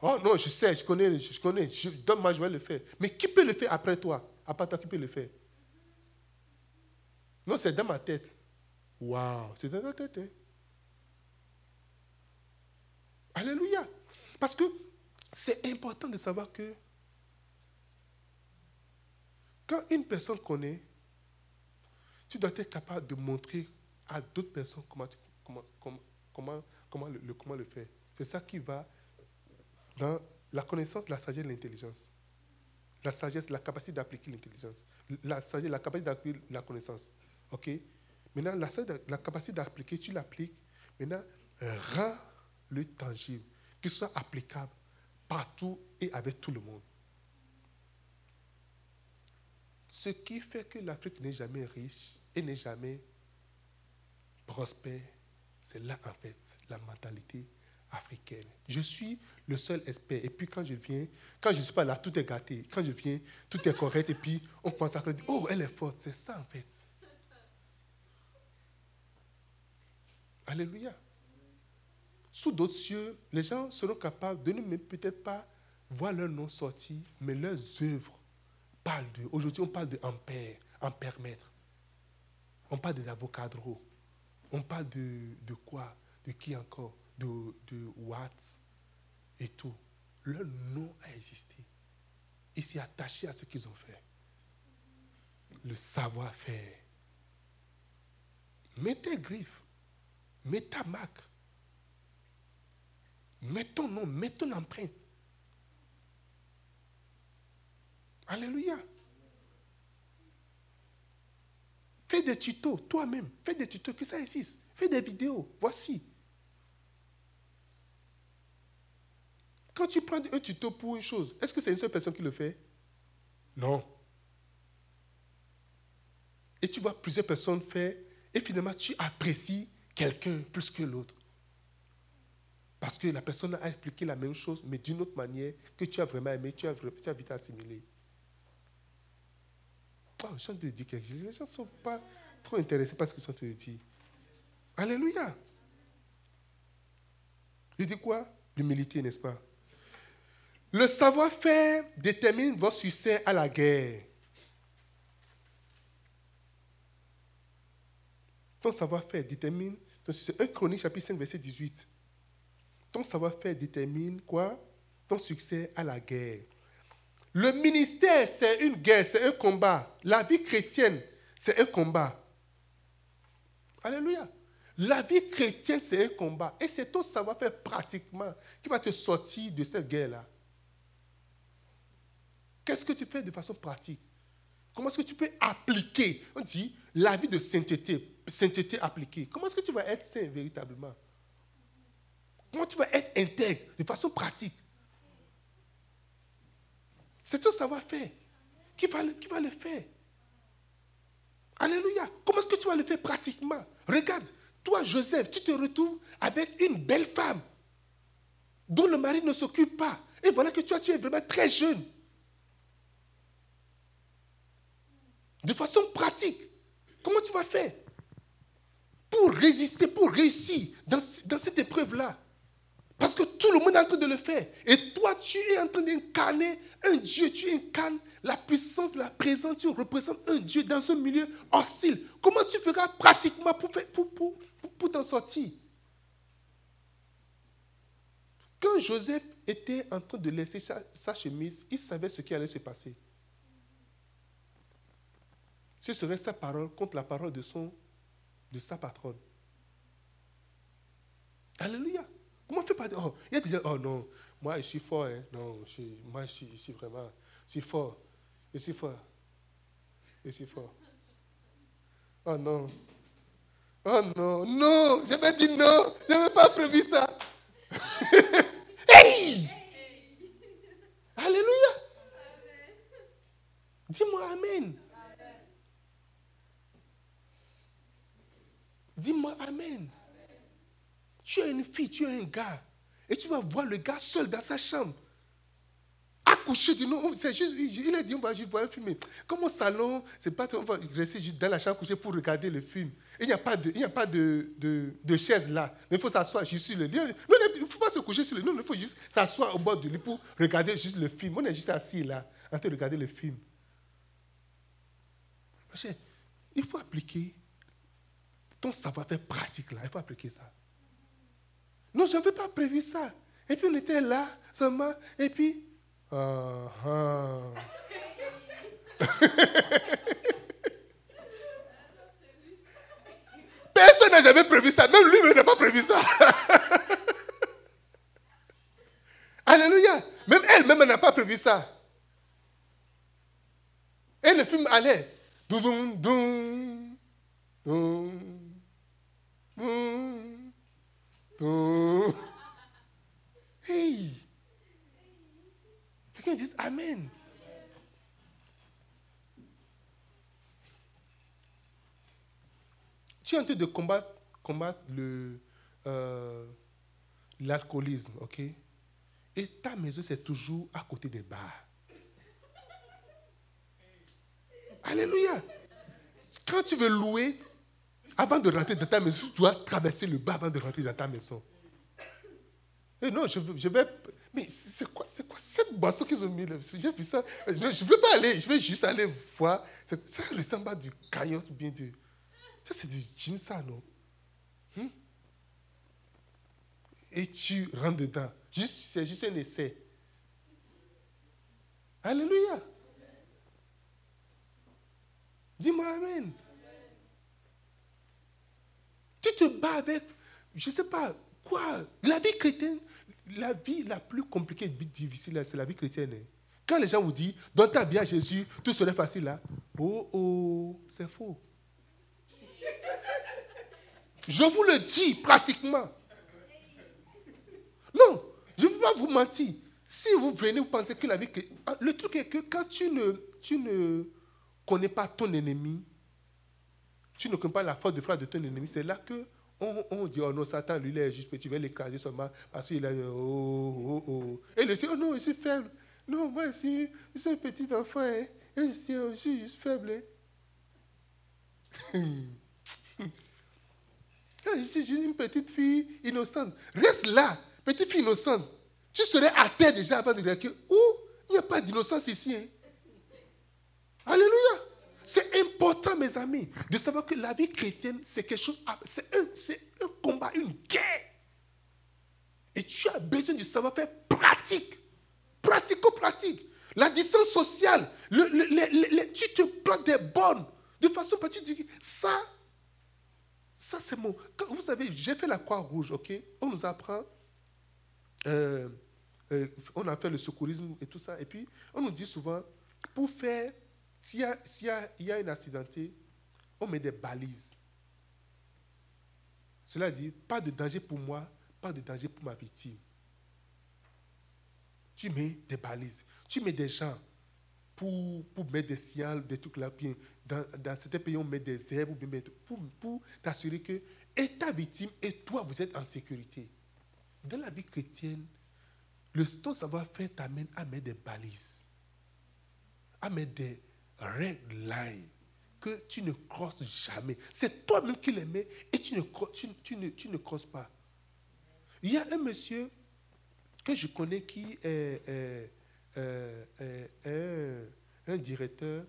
Speaker 1: Oh non, je sais, je connais, je connais. Donne-moi, je vais le faire. Mais qui peut le faire après toi? À part toi, qui peut le faire? Non, c'est dans ma tête. Waouh, c'est dans ta tête. Hein? Alléluia. Parce que c'est important de savoir que quand une personne connaît, tu dois être capable de montrer à d'autres personnes comment, comment, comment, comment, le, comment le faire. C'est ça qui va dans la connaissance, la sagesse, l'intelligence. La sagesse, la capacité d'appliquer l'intelligence. La sagesse, la capacité d'appliquer la connaissance. OK? Maintenant, la, capacité d'appliquer, tu l'appliques. Maintenant, rends-le tangible qui soit applicable partout et avec tout le monde. Ce qui fait que l'Afrique n'est jamais riche et n'est jamais prospère, c'est là en fait la mentalité africaine. Je suis le seul expert. Et puis quand je viens, quand je ne suis pas là, tout est gâté. Quand je viens, tout est correct. Et puis on pense à dire, oh, elle est forte. C'est ça en fait. Alléluia. Sous d'autres cieux, les gens seront capables de ne peut-être pas voir leur nom sortir, mais leurs œuvres parlent d'eux. Aujourd'hui, on parle de ampère, ampère maître. On parle des avocats On parle de, de quoi? De qui encore? De, de Watts et tout. Leur nom a existé. Il s'est attaché à ce qu'ils ont fait. Le savoir-faire. Mets tes griffes. Mets ta marque. Mets ton nom, mets ton empreinte. Alléluia. Fais des tutos toi-même. Fais des tutos que ça existe. Fais des vidéos. Voici. Quand tu prends un tuto pour une chose, est-ce que c'est une seule personne qui le fait? Non. Et tu vois plusieurs personnes faire, et finalement tu apprécies quelqu'un plus que l'autre. Parce que la personne a expliqué la même chose, mais d'une autre manière que tu as vraiment aimé, tu as, tu as vite assimilé. Oh, je de dire quelque chose. Les gens ne sont pas trop intéressés par ce qu'ils sont en train de dire. Alléluia. Je dis quoi? L'humilité, n'est-ce pas? Le savoir-faire détermine votre succès à la guerre. Ton savoir-faire détermine ton succès. 1 Chronique chapitre 5 verset 18. Ton savoir-faire détermine quoi? Ton succès à la guerre. Le ministère, c'est une guerre, c'est un combat. La vie chrétienne, c'est un combat. Alléluia. La vie chrétienne, c'est un combat. Et c'est ton savoir-faire pratiquement qui va te sortir de cette guerre-là. Qu'est-ce que tu fais de façon pratique? Comment est-ce que tu peux appliquer? On dit la vie de sainteté, sainteté appliquée. Comment est-ce que tu vas être saint véritablement? Comment tu vas être intègre de façon pratique? C'est ton savoir-faire qui va, qui va le faire? Alléluia. Comment est-ce que tu vas le faire pratiquement? Regarde, toi, Joseph, tu te retrouves avec une belle femme dont le mari ne s'occupe pas. Et voilà que toi, tu es vraiment très jeune. De façon pratique. Comment tu vas faire pour résister, pour réussir dans, cette épreuve-là? Parce que tout le monde est en train de le faire. Et toi, tu es en train d'incarner un Dieu. Tu incarnes la puissance, la présence. Tu représentes un Dieu dans un milieu hostile. Comment tu feras pratiquement pour, pour, pour, pour t'en sortir? Quand Joseph était en train de laisser sa chemise, il savait ce qui allait se passer. Ce serait sa parole contre la parole de, son, de sa patronne. Alléluia. Comment fait pas oh, Il y a gens, oh non, moi je suis fort, hein. non, je, moi je suis, vraiment, je suis fort, je suis fort, je suis fort. Oh non, oh non, non, j'avais dit non, je n'avais pas prévu ça. (laughs) hey! Alléluia. Dis-moi Amen. Dis-moi Amen. Tu es une fille, tu es un gars. Et tu vas voir le gars seul dans sa chambre. Accouché du nom. C'est juste, il a dit, on va juste voir un film. comme au salon, c'est pas, on va rester juste dans la chambre couchée pour regarder le film. il n'y a pas de, il a pas de, de, chaise là. Mais il faut s'asseoir juste sur le lit. Non, il ne faut pas se coucher sur le lit. Non, il faut juste s'asseoir au bord du lit pour regarder juste le film. On est juste assis là, en train de regarder le film. Il faut appliquer ton savoir-faire pratique là, il faut appliquer ça. Non, je n'avais pas prévu ça. Et puis on était là, seulement, et puis. Uh (laughs) Personne n'a jamais prévu ça. Même lui n'a pas prévu ça. (laughs) Alléluia. Même elle-même n'a pas prévu ça. Et le film allait. Doum, doum, doum. Hey! Quelqu'un dit Amen. Tu es en train de combattre, combattre le, euh, l'alcoolisme, ok? Et ta maison, c'est toujours à côté des bars. Alléluia. Quand tu veux louer, avant de rentrer dans ta maison, tu dois traverser le bas avant de rentrer dans ta maison. Et non, je, je vais. Mais c'est quoi, c'est quoi cette boisson qu'ils ont mis là? J'ai vu ça. Je ne veux pas aller, je vais juste aller voir. Ça ressemble à du caillot bien du. Ça, c'est du gin, ça, non? Hmm? Et tu rentres dedans. c'est juste un essai. Alléluia. Dis-moi Amen. Tu te bats avec, je ne sais pas, quoi? La vie chrétienne, la vie la plus compliquée et difficile, c'est la vie chrétienne. Hein. Quand les gens vous disent, donne ta vie à Jésus, tout serait facile là. Oh oh, c'est faux. Je vous le dis pratiquement. Non, je ne veux pas vous mentir. Si vous venez, vous pensez que la vie... Le truc est que quand tu ne, tu ne connais pas ton ennemi, tu ne connais pas la force de frappe de ton ennemi, c'est là que on, dit, oh non, Satan, lui, il est juste tu vas l'écraser seulement parce qu'il a... Oh, oh, oh. Et le dit, oh non, je suis faible. Non, moi, je suis, un petit enfant. Hein. Et (laughs) je, suis, juste faible. Hein. je suis une petite fille innocente. Reste là, petite fille innocente. Tu serais à terre déjà avant de dire que, où il n'y a pas d'innocence ici. Hein. Alléluia. C'est important, mes amis, de savoir que la vie chrétienne, c'est quelque chose, c'est un, combat, une guerre. Et tu as besoin du savoir-faire pratique, pratico-pratique. La distance sociale, le, tu te prends des bonnes de façon pratique. Ça, ça c'est mon. vous savez, j'ai fait la croix rouge, ok? On nous apprend. Euh, euh, on a fait le secourisme et tout ça. Et puis, on nous dit souvent, pour faire s'il y, y, a un accidenté, on met des balises. Cela dit, pas de danger pour moi, pas de danger pour ma victime. Tu mets des balises. Tu mets des gens pour, pour mettre des signaux, des trucs là. dans, dans certains pays, on met des herbes pour, pour t'assurer que et ta victime et toi, vous êtes en sécurité. Dans la vie chrétienne, le, ton savoir-faire t'amène à mettre des balises, à mettre des, red line que tu ne crosses jamais. C'est toi-même qui les et tu ne, crosses pas. Il y a un monsieur que je connais qui est, un, directeur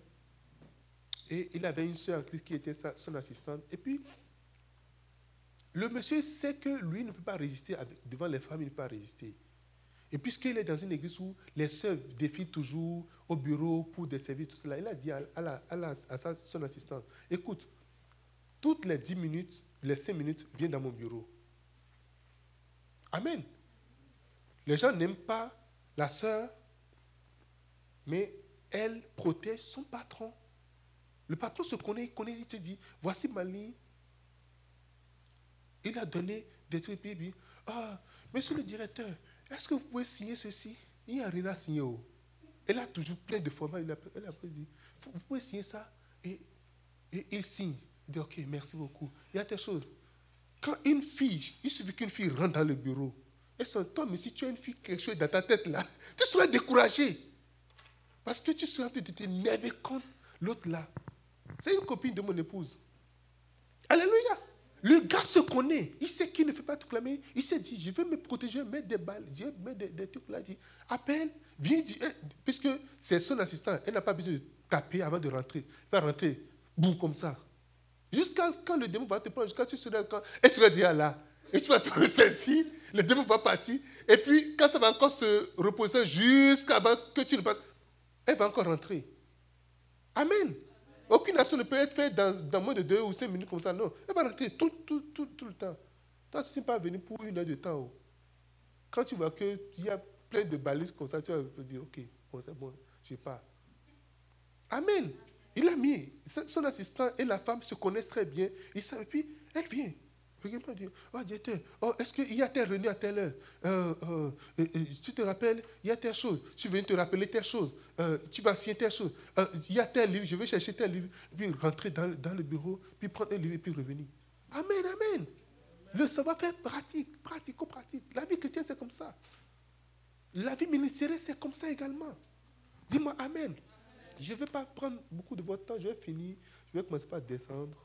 Speaker 1: et il avait une soeur en Christ qui était son assistante. Et puis, le monsieur sait que lui ne peut pas résister devant les femmes, il ne peut pas résister. Et puisqu'il est dans une église où les sœurs défilent toujours au bureau pour des services, tout cela, il a dit à, à, son assistant, écoute, toutes les 10 minutes, les 5 minutes, viens dans mon bureau. Amen. Les gens n'aiment pas la sœur, mais elle protège son patron. Le patron se connaît, il connaît, il se dit, voici ma ligne. Il a donné des trucs, puis ah, monsieur le directeur, est-ce que vous pouvez signer ceci? Il n'y a rien à signer. Oh. Elle a toujours plein de formats. Elle a, dit, vous pouvez signer ça. Et, il signe. Il dit, OK, merci beaucoup. Il y a des choses. Quand une fille, il suffit qu'une fille rentre dans le bureau, son temps, mais si tu as une fille, quelque chose dans ta tête là, (laughs) tu seras découragé. Parce que tu seras en train de t'énerver contre l'autre là. C'est une copine de mon épouse. Alléluia. Le gars se connaît. Il sait qu'il ne fait pas tout clamer. Il s'est dit, je vais me protéger, mettre des balles, je vais mettre des, trucs là. Il dit, appelle, viens, dit, eh, puisque c'est son assistant, elle n'a pas besoin de taper avant de rentrer. Il va rentrer, boum, comme ça. Jusqu'à quand le démon va te prendre, jusqu'à ce que elle sera déjà là. Et tu vas te ressaisir, le démon va partir. Et puis, quand ça va encore se reposer jusqu'avant que tu ne passes, elle va encore rentrer. Amen. Aucune nation ne peut être faite dans, moins de deux ou cinq minutes comme ça. Non, elle va rentrer tout, tout, tout, tout le temps. Toi, si tu n'es pas venu pour une heure de temps, oh, quand tu vois qu'il y a plein de balises comme ça, tu vas dire, OK, bon, c'est bon, je pas. Amen. Il a mis, son assistant et la femme se connaissent très bien. Et puis, elle vient. Regarde-moi dire, oh directeur, oh, est-ce qu'il y a tes revenu à telle heure? Euh, euh, euh, Tu te rappelles, il y a telle chose. Tu viens te rappeler telle chose. tu vas signer telle chose. il y a tel livre, je vais chercher tel livre. Puis rentrer dans, dans, le bureau, puis prendre un livre et puis revenir. Amen, amen. Le savoir-faire pratique, pratico-pratique. La vie chrétienne, c'est comme ça. La vie ministérielle, c'est comme ça également. Dis-moi amen. Je ne vais pas prendre beaucoup de votre temps, je vais finir. Je vais commencer par descendre.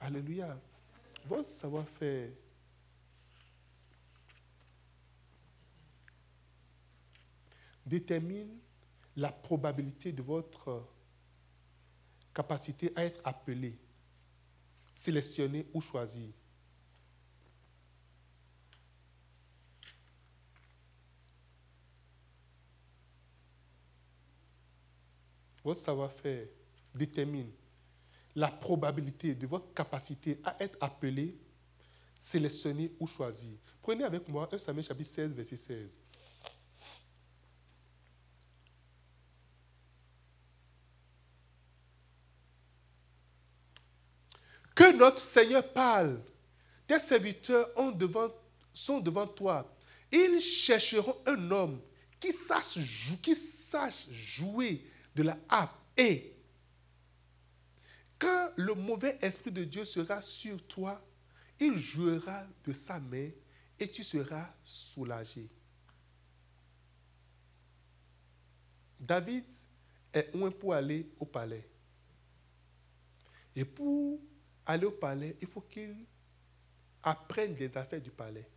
Speaker 1: Alléluia votre savoir-faire détermine la probabilité de votre capacité à être appelé, sélectionné ou choisi. Votre savoir-faire détermine la probabilité de votre capacité à être appelé, sélectionné ou choisi. Prenez avec moi 1 Samuel chapitre 16, verset 16. Que notre Seigneur parle. Tes serviteurs sont devant toi. Ils chercheront un homme qui sache, qui sache jouer de la harpe. Et quand le mauvais esprit de Dieu sera sur toi, il jouera de sa main et tu seras soulagé. David est loin pour aller au palais. Et pour aller au palais, il faut qu'il apprenne les affaires du palais.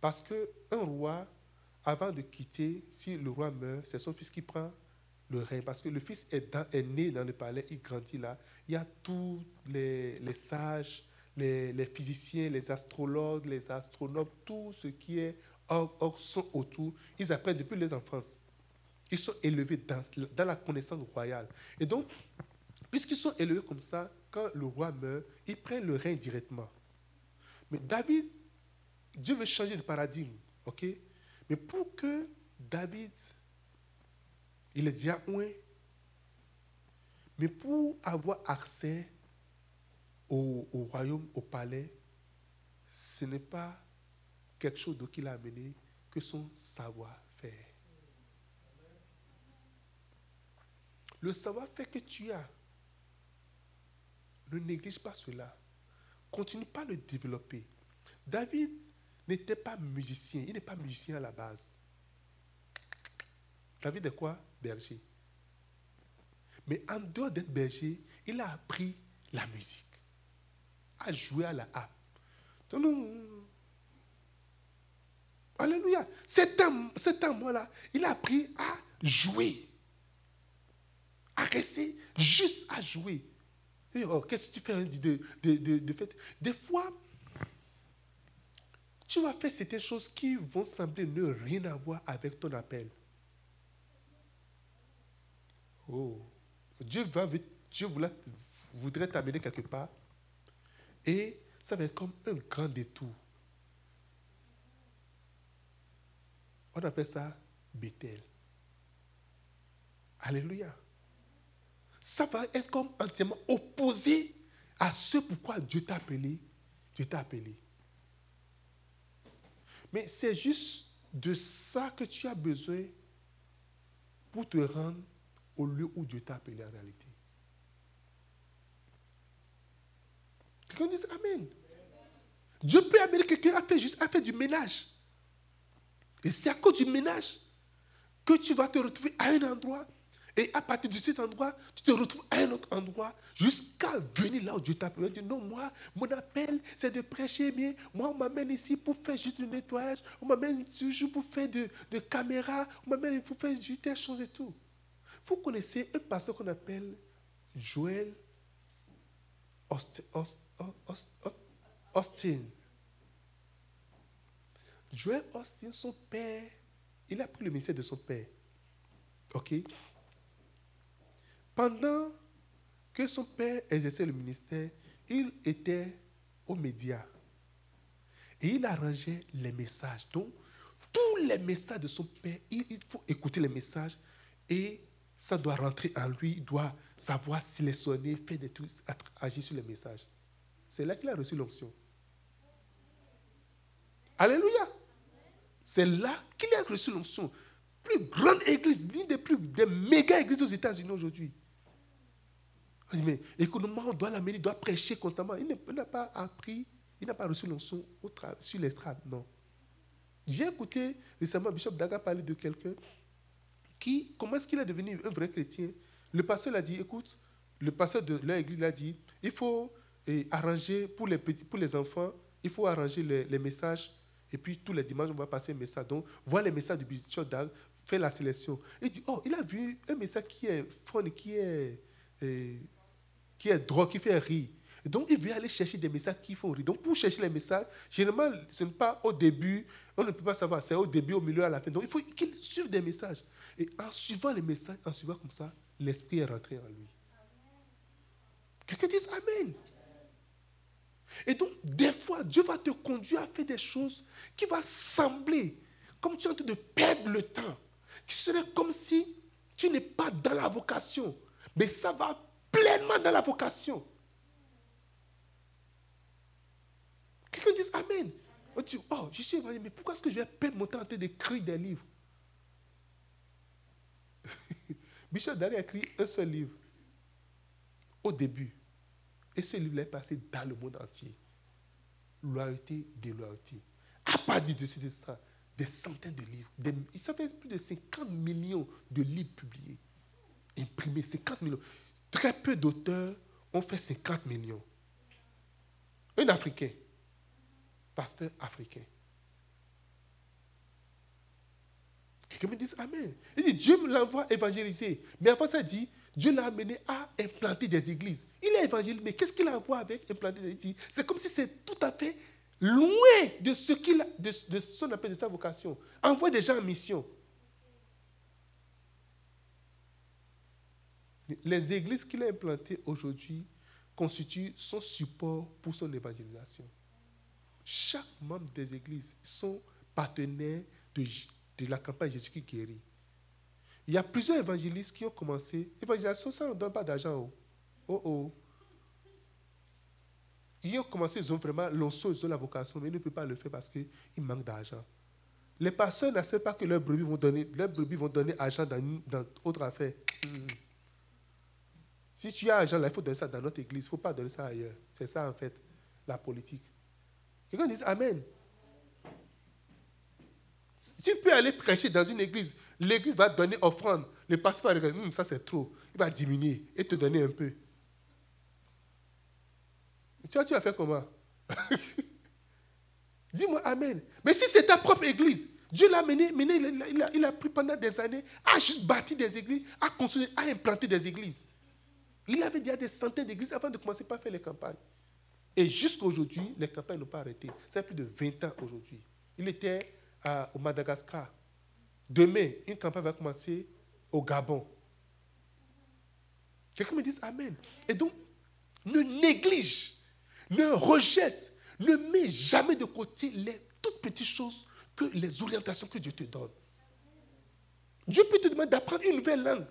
Speaker 1: Parce qu'un roi, avant de quitter, si le roi meurt, c'est son fils qui prend le règne. Parce que le fils est, né dans le palais, il grandit là. Il y a tous les, sages, les, physiciens, les astrologues, les astronomes, tout ce qui est hors, sont autour. Ils apprennent depuis les enfances. Ils sont élevés dans, dans la connaissance royale. Et donc, puisqu'ils sont élevés comme ça, quand le roi meurt, ils prennent le règne directement. Mais David, Dieu veut changer de paradigme. ok? Mais pour que David, il est déjà loin, mais pour avoir accès au, royaume, au palais, ce n'est pas quelque chose qu'il a amené que son savoir-faire. Le savoir-faire que tu as, ne néglige pas cela. Continue pas à le développer. David n'était pas musicien. Il n'est pas musicien à la base. David est quoi? Berger. Mais en dehors d'être berger, il a appris la musique, à jouer à la harpe. Alléluia. Cet homme, cet homme-là, il a appris à jouer, à rester juste à jouer. Oh, qu'est-ce que tu fais de, de, de, fait? Des fois, tu vas faire certaines choses qui vont sembler ne rien avoir avec ton appel. Oh, Dieu, va, Dieu voudrait t'amener quelque part et ça va être comme un grand détour. On appelle ça Bethel. Alléluia ça va être comme entièrement opposé à ce pourquoi Dieu t'a appelé. Dieu t'a appelé. Mais c'est juste de ça que tu as besoin pour te rendre au lieu où Dieu t'a appelé en réalité. Quelqu'un dit Amen. Dieu peut amener quelqu'un à faire juste à faire du ménage. Et c'est à cause du ménage que tu vas te retrouver à un endroit et à partir de cet endroit, tu te retrouves à un autre endroit jusqu'à venir là où Dieu t'a dis, non, moi, mon appel, c'est de prêcher, mais moi, on m'amène ici pour faire juste du nettoyage. On m'amène toujours pour faire de, de caméras. On m'amène pour faire juste des choses et tout. Vous connaissez un pasteur qu'on appelle Joël Austin. Joël Austin, son père, il a pris le ministère de son père. OK? Pendant que son père exerçait le ministère, il était aux médias. Et il arrangeait les messages. Donc, tous les messages de son père, il, faut écouter les messages et ça doit rentrer en lui. Il doit savoir sélectionner, faire des trucs, agir sur les messages. C'est là qu'il a reçu l'onction. Alléluia. C'est là qu'il a reçu l'onction. Plus grande église, l'une des plus des méga églises aux États-Unis aujourd'hui. Mais économiquement, on doit l'amener, il doit prêcher constamment. Il n'a pas appris, il n'a pas reçu l'onction sur l'estrade, non. J'ai écouté récemment Bishop Daga parler de quelqu'un qui, comment est-ce qu'il est devenu un vrai chrétien? Le pasteur l'a dit, écoute, le pasteur de l'église l'a dit, il faut eh, arranger pour les, pour les enfants, il faut arranger les, messages, et puis tous les dimanches, on va passer un message. Donc, voir les messages du Bishop Daga, faire la sélection. Il dit, oh, il a vu un message qui est fun, qui est... Eh, qui est drôle, qui fait rire. Donc, il veut aller chercher des messages qui font rire. Donc, pour chercher les messages, généralement, ce n'est pas au début, on ne peut pas savoir, c'est au début, au milieu, à la fin. Donc, il faut qu'il suive des messages. Et en suivant les messages, en suivant comme ça, l'Esprit est rentré en lui. Quelqu'un dit Amen. Et donc, des fois, Dieu va te conduire à faire des choses qui vont sembler comme tu es en train de perdre le temps. Qui serait comme si tu n'es pas dans la vocation. Mais ça va pleinement dans la vocation. Quelqu'un dit Amen. Oh, oh je suis mais pourquoi est-ce que je vais perdre mon temps en train d'écrire des livres? Bishop Dari a écrit un seul livre au début. Et ce livre est passé dans le monde entier. Loyauté, déloyauté. À partir de ce instant, des centaines de livres. Il s'appelle plus de 50 millions de livres publiés. Imprimés, 50 millions. Très peu d'auteurs ont fait 50 millions. Un Africain, pasteur africain. Quelqu'un me dit Amen. Il dit Dieu me l'envoie évangéliser. Mais avant ça, il dit Dieu l'a amené à implanter des églises. Il est évangélisé, mais qu'est-ce qu'il a à voir avec implanter des églises? C'est comme si c'est tout à fait loin de ce qu'il de son appel, de sa vocation. Envoie des gens en mission. Les églises qu'il a implantées aujourd'hui constituent son support pour son évangélisation. Chaque membre des églises sont partenaires de, de la campagne Jésus qui guérit. Il y a plusieurs évangélistes qui ont commencé. Évangélisation, ça ne donne pas d'argent. Oh. oh Ils ont commencé, ils ont vraiment l'onceau, ils ont la vocation, mais ils ne peuvent pas le faire parce qu'il manque d'argent. Les pasteurs savent pas que leurs brebis vont donner, leurs brebis vont donner argent dans, dans autre affaire. Si tu as argent, là, il faut donner ça dans notre église. Il ne faut pas donner ça ailleurs. C'est ça, en fait, la politique. Quelqu'un dit Amen. Tu peux aller prêcher dans une église. L'église va donner offrande. Le pasteur va dire hum, ça c'est trop. Il va diminuer et te donner un peu. Tu vois, tu vas faire comment? (laughs) Dis-moi Amen. Mais si c'est ta propre église, Dieu l'a mené, mené il, a, a, pris pendant des années à juste bâtir des églises, à construire, à implanter des églises. Il avait déjà des centaines d'églises avant de commencer par faire les campagnes. Et jusqu'à aujourd'hui, les campagnes n'ont pas arrêté. Ça fait plus de 20 ans aujourd'hui. Il était au Madagascar. Demain, une campagne va commencer au Gabon. Quelqu'un me dit Amen. Et donc, ne néglige, ne rejette, ne mets jamais de côté les toutes petites choses que les orientations que Dieu te donne. Dieu peut te demander d'apprendre une nouvelle langue.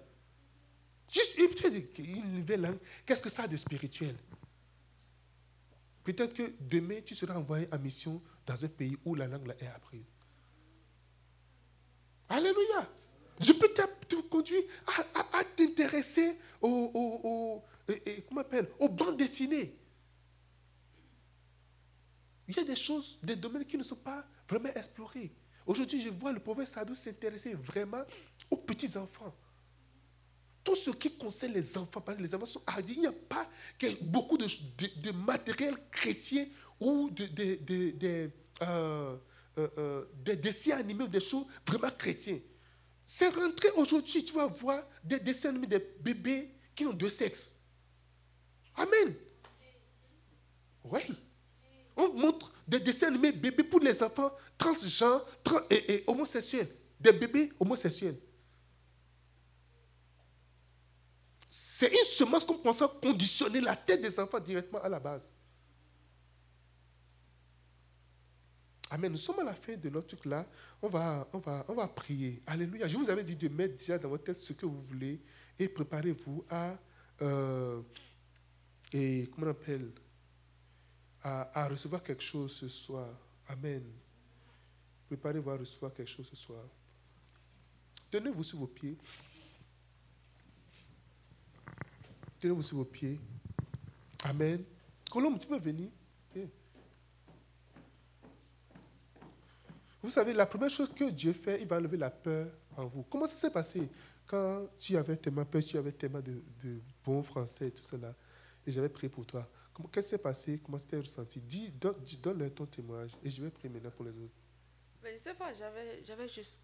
Speaker 1: Juste une nouvelle langue, qu'est-ce que ça a de spirituel? Peut-être que demain, tu seras envoyé en mission dans un pays où la langue est apprise. Alléluia. Je peux te conduire à, t'intéresser aux, aux, bandes dessinées. Il y a des choses, des domaines qui ne sont pas vraiment explorés. Aujourd'hui, je vois le prophète Sadou s'intéresser vraiment aux petits-enfants tout ce qui concerne les enfants, parce que les enfants sont hardis, il n'y a pas beaucoup de, matériel chrétien ou de, de, euh, euh, euh, des dessins animés ou des choses vraiment chrétiens. C'est rentré aujourd'hui, tu vas voir des dessins animés des bébés qui ont deux sexes. Amen. Oui. On montre des dessins animés bébés pour les enfants transgenres et, et homosexuels. Des bébés homosexuels. C'est une semence qu'on pense à conditionner la tête des enfants directement à la base. Amen. Nous sommes à la fin de notre truc là. On va, on, va, on va prier. Alléluia. Je vous avais dit de mettre déjà dans votre tête ce que vous voulez et préparez-vous à. Euh, et comment on appelle à, à, recevoir quelque chose ce soir. Amen. Préparez-vous à recevoir quelque chose ce soir. Tenez-vous sur vos pieds. Tenez-vous sur vos pieds. Amen. Colombe, tu peux venir. Vous savez, la première chose que Dieu fait, il va enlever la peur en vous. Comment ça s'est passé? Quand tu avais tellement peur, tu avais tellement de, de bons français et tout cela, et j'avais prié pour toi Qu'est-ce qui s'est passé? Comment tu ressenti? Dis, donne-leur ton témoignage et je vais prier maintenant pour les autres.
Speaker 2: Mais je sais pas, j'avais, juste.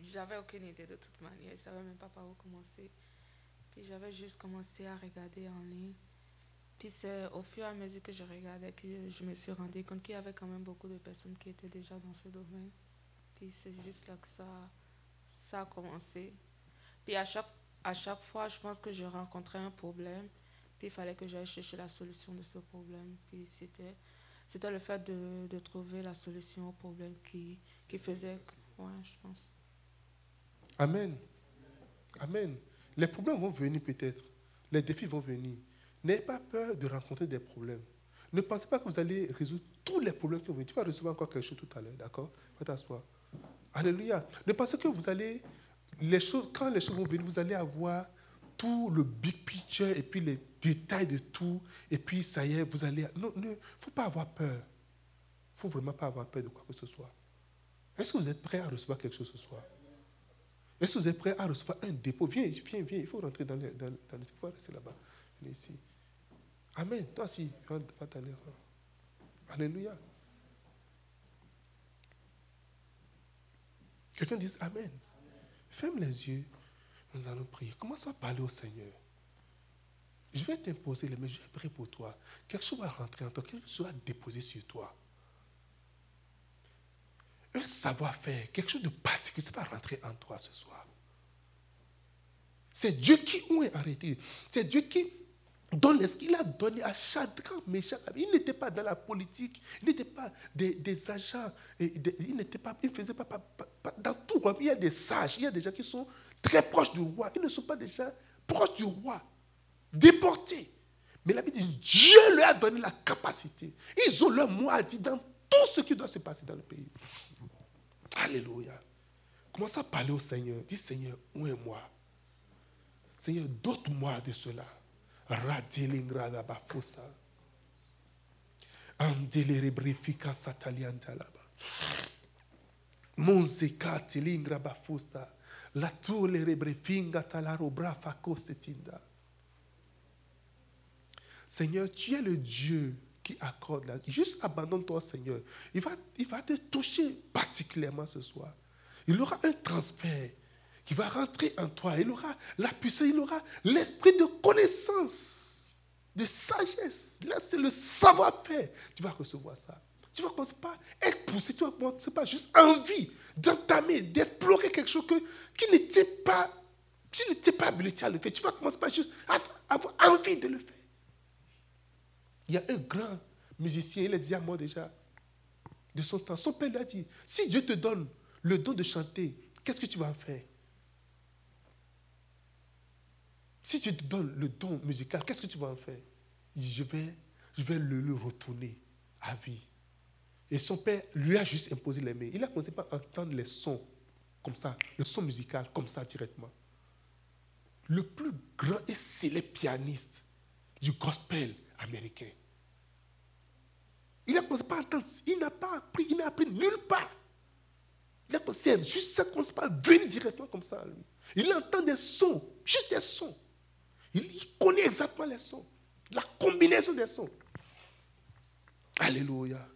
Speaker 2: J'avais aucune idée de toute manière. Je ne savais même pas par où commencer. Puis j'avais juste commencé à regarder en ligne. Puis c'est au fur et à mesure que je regardais que je me suis rendu compte qu'il y avait quand même beaucoup de personnes qui étaient déjà dans ce domaine. Puis c'est juste là que ça, ça a commencé. Puis à chaque, à chaque fois, je pense que je rencontrais un problème. Puis il fallait que j'aille chercher la solution de ce problème. Puis c'était, c'était le fait de, de trouver la solution au problème qui, qui faisait ouais, je pense.
Speaker 1: Amen. Amen. Les problèmes vont venir peut-être. Les défis vont venir. N'ayez pas peur de rencontrer des problèmes. Ne pensez pas que vous allez résoudre tous les problèmes qui vont venir. Tu vas recevoir encore quelque chose tout à l'heure, d'accord? Va t'asseoir. Alléluia. Ne pensez que vous allez, les choses, quand les choses vont venir, vous allez avoir tout le big picture et puis les détails de tout. Et puis ça y est, vous allez. Non, ne faut pas avoir peur. Il faut vraiment pas avoir peur de quoi que ce soit. Est-ce que vous êtes prêt à recevoir quelque chose ce soir? Est-ce que vous êtes prêt à recevoir un dépôt? Viens, viens, viens. Il faut rentrer dans le. Dans, dans il faut rester là-bas. Viens ici. Amen. Toi aussi, va, va t'aller. Alléluia. Quelqu'un dit Amen. Ferme les yeux. Nous allons prier. Commence à parler au Seigneur. Je vais t'imposer les mains. Je vais prier pour toi. Quelque chose va rentrer en toi. Quelque chose va déposer sur toi. Un savoir-faire, quelque chose de particulier, ça va rentrer en toi ce soir. C'est Dieu qui a arrêté? C'est Dieu qui donne ce qu'il a donné à chaque méchant. Il n'était pas dans la politique, il n'était pas des, agents, il n'était pas, il faisait pas, dans tout. Il y a des sages, il y a des gens qui sont très proches du roi. Ils ne sont pas des gens proches du roi, déportés. Mais la Bible dit Dieu leur a donné la capacité. Ils ont leur mot à dire dans tout ce qui doit se passer dans le pays. Alléluia. Commence à parler au Seigneur. Dis Seigneur, où est moi? Seigneur, dote-moi de cela. Radilingrada bafusa. Andelerebrifika sataliantalaba. Monzeka tilingra bafusta. La tule rebrefinga talaro brafa kostetinda. Seigneur, tu es le Dieu qui accorde la... Juste abandonne-toi, Seigneur. Il va, il va te toucher particulièrement ce soir. Il aura un transfert qui va rentrer en toi. Il aura la puissance, il aura l'esprit de connaissance, de sagesse. Là, c'est le savoir-faire. Tu vas recevoir ça. Tu vas commencer pas être poussé, tu vas commencer pas juste envie d'entamer, d'explorer quelque chose que, qui n'était pas, qui n'était pas habilité à le faire. Tu vas commencer pas juste à avoir envie de le faire. Il y a un grand musicien, il est déjà mort déjà de son temps. Son père lui a dit, si Dieu te donne le don de chanter, qu'est-ce que tu vas faire? Si tu te donnes le don musical, qu'est-ce que tu vas en faire? Il dit, je vais, je vais le, retourner à vie. Et son père lui a juste imposé les mains. Il a commencé par entendre les sons comme ça, le son musical comme ça directement. Le plus grand et célèbre pianiste du gospel américain. Il a commencé par entendre, il n'a pas appris, il n'a appris nulle part. Il a commencé, juste ça venir directement comme ça à lui. Il entend des sons, juste des sons. Il, connaît exactement les sons. La combinaison des sons. Alléluia.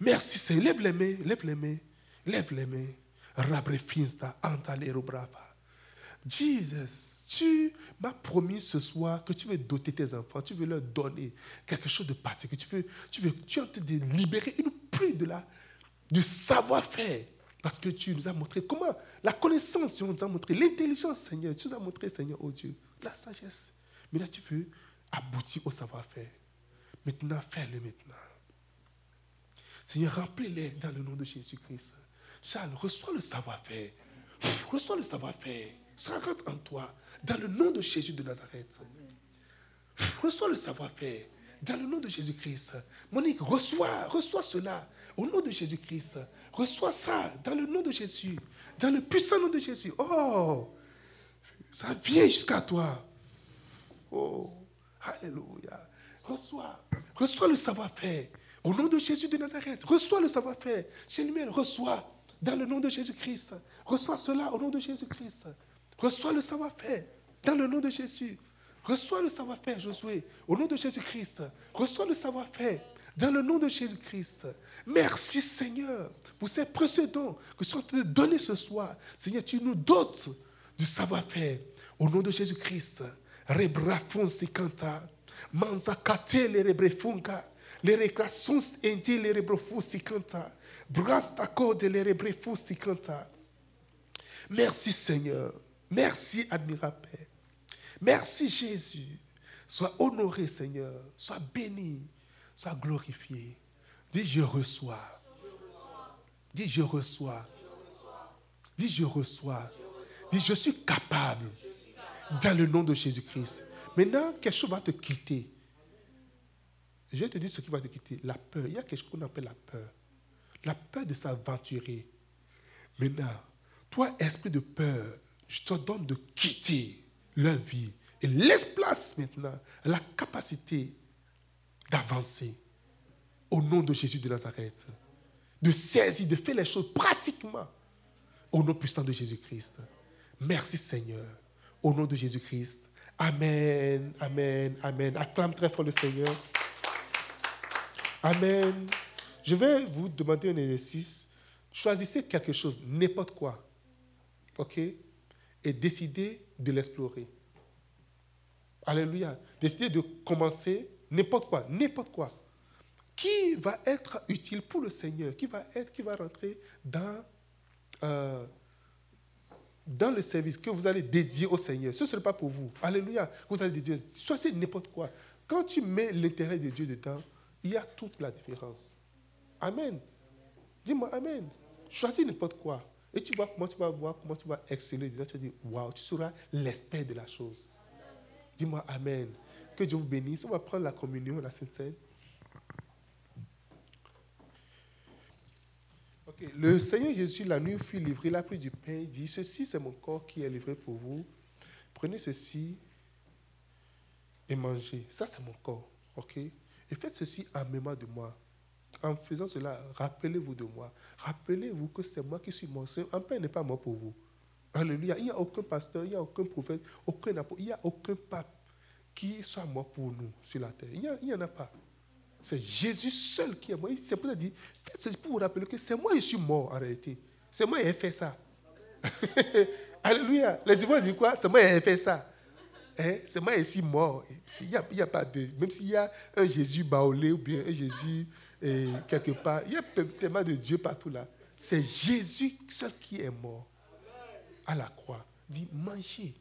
Speaker 1: Merci Seigneur. Lève les mains, lève les mains, lève les mains. Rabre finsta, antalero brava. Jesus, tu m'as promis ce soir que tu veux doter tes enfants, tu veux leur donner quelque chose de particulier. Tu veux, tu veux, tu es en train de libérer une pluie de la, du savoir-faire. Parce que tu nous as montré comment, la connaissance, tu nous as montré, l'intelligence, Seigneur, tu nous as montré, Seigneur, oh Dieu, la sagesse. Mais là, tu veux aboutir au savoir-faire. Maintenant, fais-le maintenant. Seigneur, remplis-les dans le nom de Jésus-Christ. Charles, reçois le savoir-faire. Reçois le savoir-faire. Ça rentre en toi. Dans le nom de Jésus de Nazareth. Reçois le savoir-faire. Dans le nom de Jésus-Christ. Monique, reçois, reçois cela. Au nom de Jésus-Christ. Reçois ça. Dans le nom de Jésus. Dans le puissant nom de Jésus. Oh, ça vient jusqu'à toi. Oh, Alléluia. Reçois, reçois le savoir-faire. Au nom de Jésus de Nazareth, reçois le savoir-faire. Lui reçois dans le nom de Jésus-Christ. Reçois cela au nom de Jésus-Christ. Reçois le savoir-faire dans le nom de Jésus. Reçois le savoir-faire, Josué, au nom de Jésus-Christ. Reçois le savoir-faire dans le nom de Jésus-Christ. Merci Seigneur pour ces précieux dons que tu as donnés ce soir. Seigneur, tu nous dotes du savoir-faire au nom de Jésus-Christ rebrafunsi canta, manzakate le rebrefunga, le reclassons enti le rebrofusi canta, brasta code le rebrefusi canta. Merci Seigneur. Merci admirable. Merci Jésus. Sois honoré Seigneur. Sois béni. Sois glorifié. Dis je reçois. Dis je reçois. Dis je reçois. Dis je suis capable. Dans le nom de Jésus-Christ. Maintenant, quelque chose va te quitter. Je vais te dire ce qui va te quitter. La peur. Il y a quelque chose qu'on appelle la peur. La peur de s'aventurer. Maintenant, toi, esprit de peur, je te donne de quitter leur vie et laisse place maintenant à la capacité d'avancer au nom de Jésus de Nazareth. De saisir, de faire les choses pratiquement au nom puissant de Jésus-Christ. Merci Seigneur. Au nom de Jésus-Christ. Amen, amen, amen. Acclame très fort le Seigneur. Amen. Je vais vous demander un exercice. Choisissez quelque chose, n'importe quoi. OK Et décidez de l'explorer. Alléluia. Décidez de commencer n'importe quoi, n'importe quoi. Qui va être utile pour le Seigneur? Qui va être, qui va rentrer dans, euh, dans le service que vous allez dédier au Seigneur. Ce ne sera pas pour vous. Alléluia. Vous allez dédier. Choisissez n'importe quoi. Quand tu mets l'intérêt de Dieu dedans, il y a toute la différence. Amen. Dis-moi Amen. Choisis n'importe quoi. Et tu vois comment tu vas voir, comment tu vas exceller. Tu vas dire, waouh, tu seras l'esprit de la chose. Dis-moi Amen. Que Dieu vous bénisse. On va prendre la communion, la Sainte Le Seigneur Jésus, la nuit fut livré, il a pris du pain, il dit, ceci c'est mon corps qui est livré pour vous. Prenez ceci et mangez. Ça c'est mon corps. Ok? Et faites ceci en mémoire de moi. En faisant cela, rappelez-vous de moi. Rappelez-vous que c'est moi qui suis mort. Un pain n'est pas mort pour vous. Alléluia. Il n'y a aucun pasteur, il n'y a aucun prophète, aucun apôtre, il n'y a aucun pape qui soit mort pour nous sur la terre. Il n'y en a pas. C'est Jésus seul qui est mort. C'est pour dire, faites pour vous rappeler que c'est moi qui suis mort en réalité. C'est moi qui ai fait ça. (laughs) Alléluia. Les Ivoiriens disent quoi? C'est moi qui ai fait ça. Hein? C'est moi qui suis mort. Il y a, pas de, même s'il y a un Jésus baolé ou bien un Jésus eh, quelque part, il y a tellement de Dieu partout là. C'est Jésus seul qui est mort à la croix. Il dit, mangez.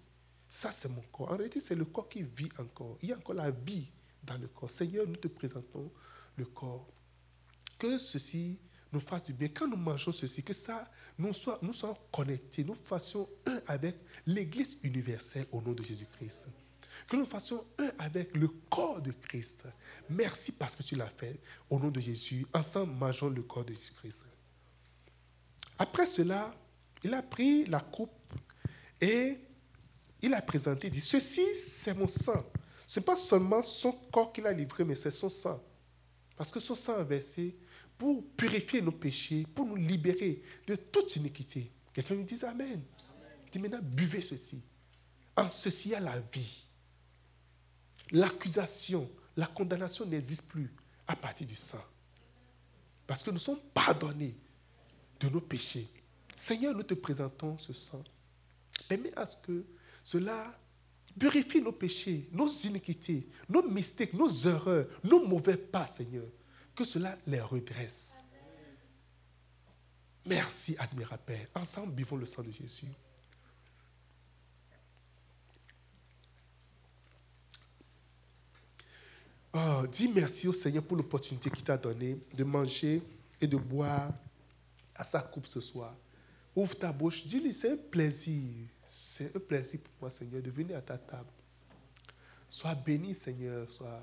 Speaker 1: Ça, c'est mon corps. En réalité, c'est le corps qui vit encore. Il y a encore la vie dans le corps. Seigneur, nous te présentons le corps. Que ceci nous fasse du bien. Quand nous mangeons ceci, que ça nous soit, nous connectés, nous fassions un avec l'Église universelle au nom de Jésus-Christ. Que nous fassions un avec le corps de Christ. Merci parce que tu l'as fait. Au nom de Jésus, ensemble, mangeons le corps de Jésus-Christ. Après cela, il a pris la coupe et il a présenté, dit, ceci c'est mon sang. Ce n'est pas seulement son corps qu'il a livré, mais c'est son sang. Parce que son sang a versé pour purifier nos péchés, pour nous libérer de toute iniquité. Quelqu'un me dit Amen. Il dit maintenant, buvez ceci. En ceci, a la vie. L'accusation, la condamnation n'existe plus à partir du sang. Parce que nous sommes pardonnés de nos péchés. Seigneur, nous te présentons ce sang. Permets à ce que cela purifie nos péchés, nos iniquités, nos mystères, nos erreurs, nos mauvais pas, Seigneur. Que cela les redresse. Merci, admirable Père. Ensemble, vivons le sang de Jésus. Oh, dis merci au Seigneur pour l'opportunité qu'il t'a donnée de manger et de boire à sa coupe ce soir. Ouvre ta bouche, dis-lui, c'est un plaisir. C'est un plaisir pour moi, Seigneur, de venir à ta table. Sois béni, Seigneur, sois,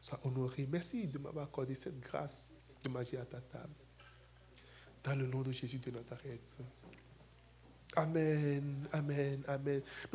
Speaker 1: sois honoré. Merci de m'avoir accordé cette grâce de manger à ta table. Dans le nom de Jésus de Nazareth. Amen, amen, amen.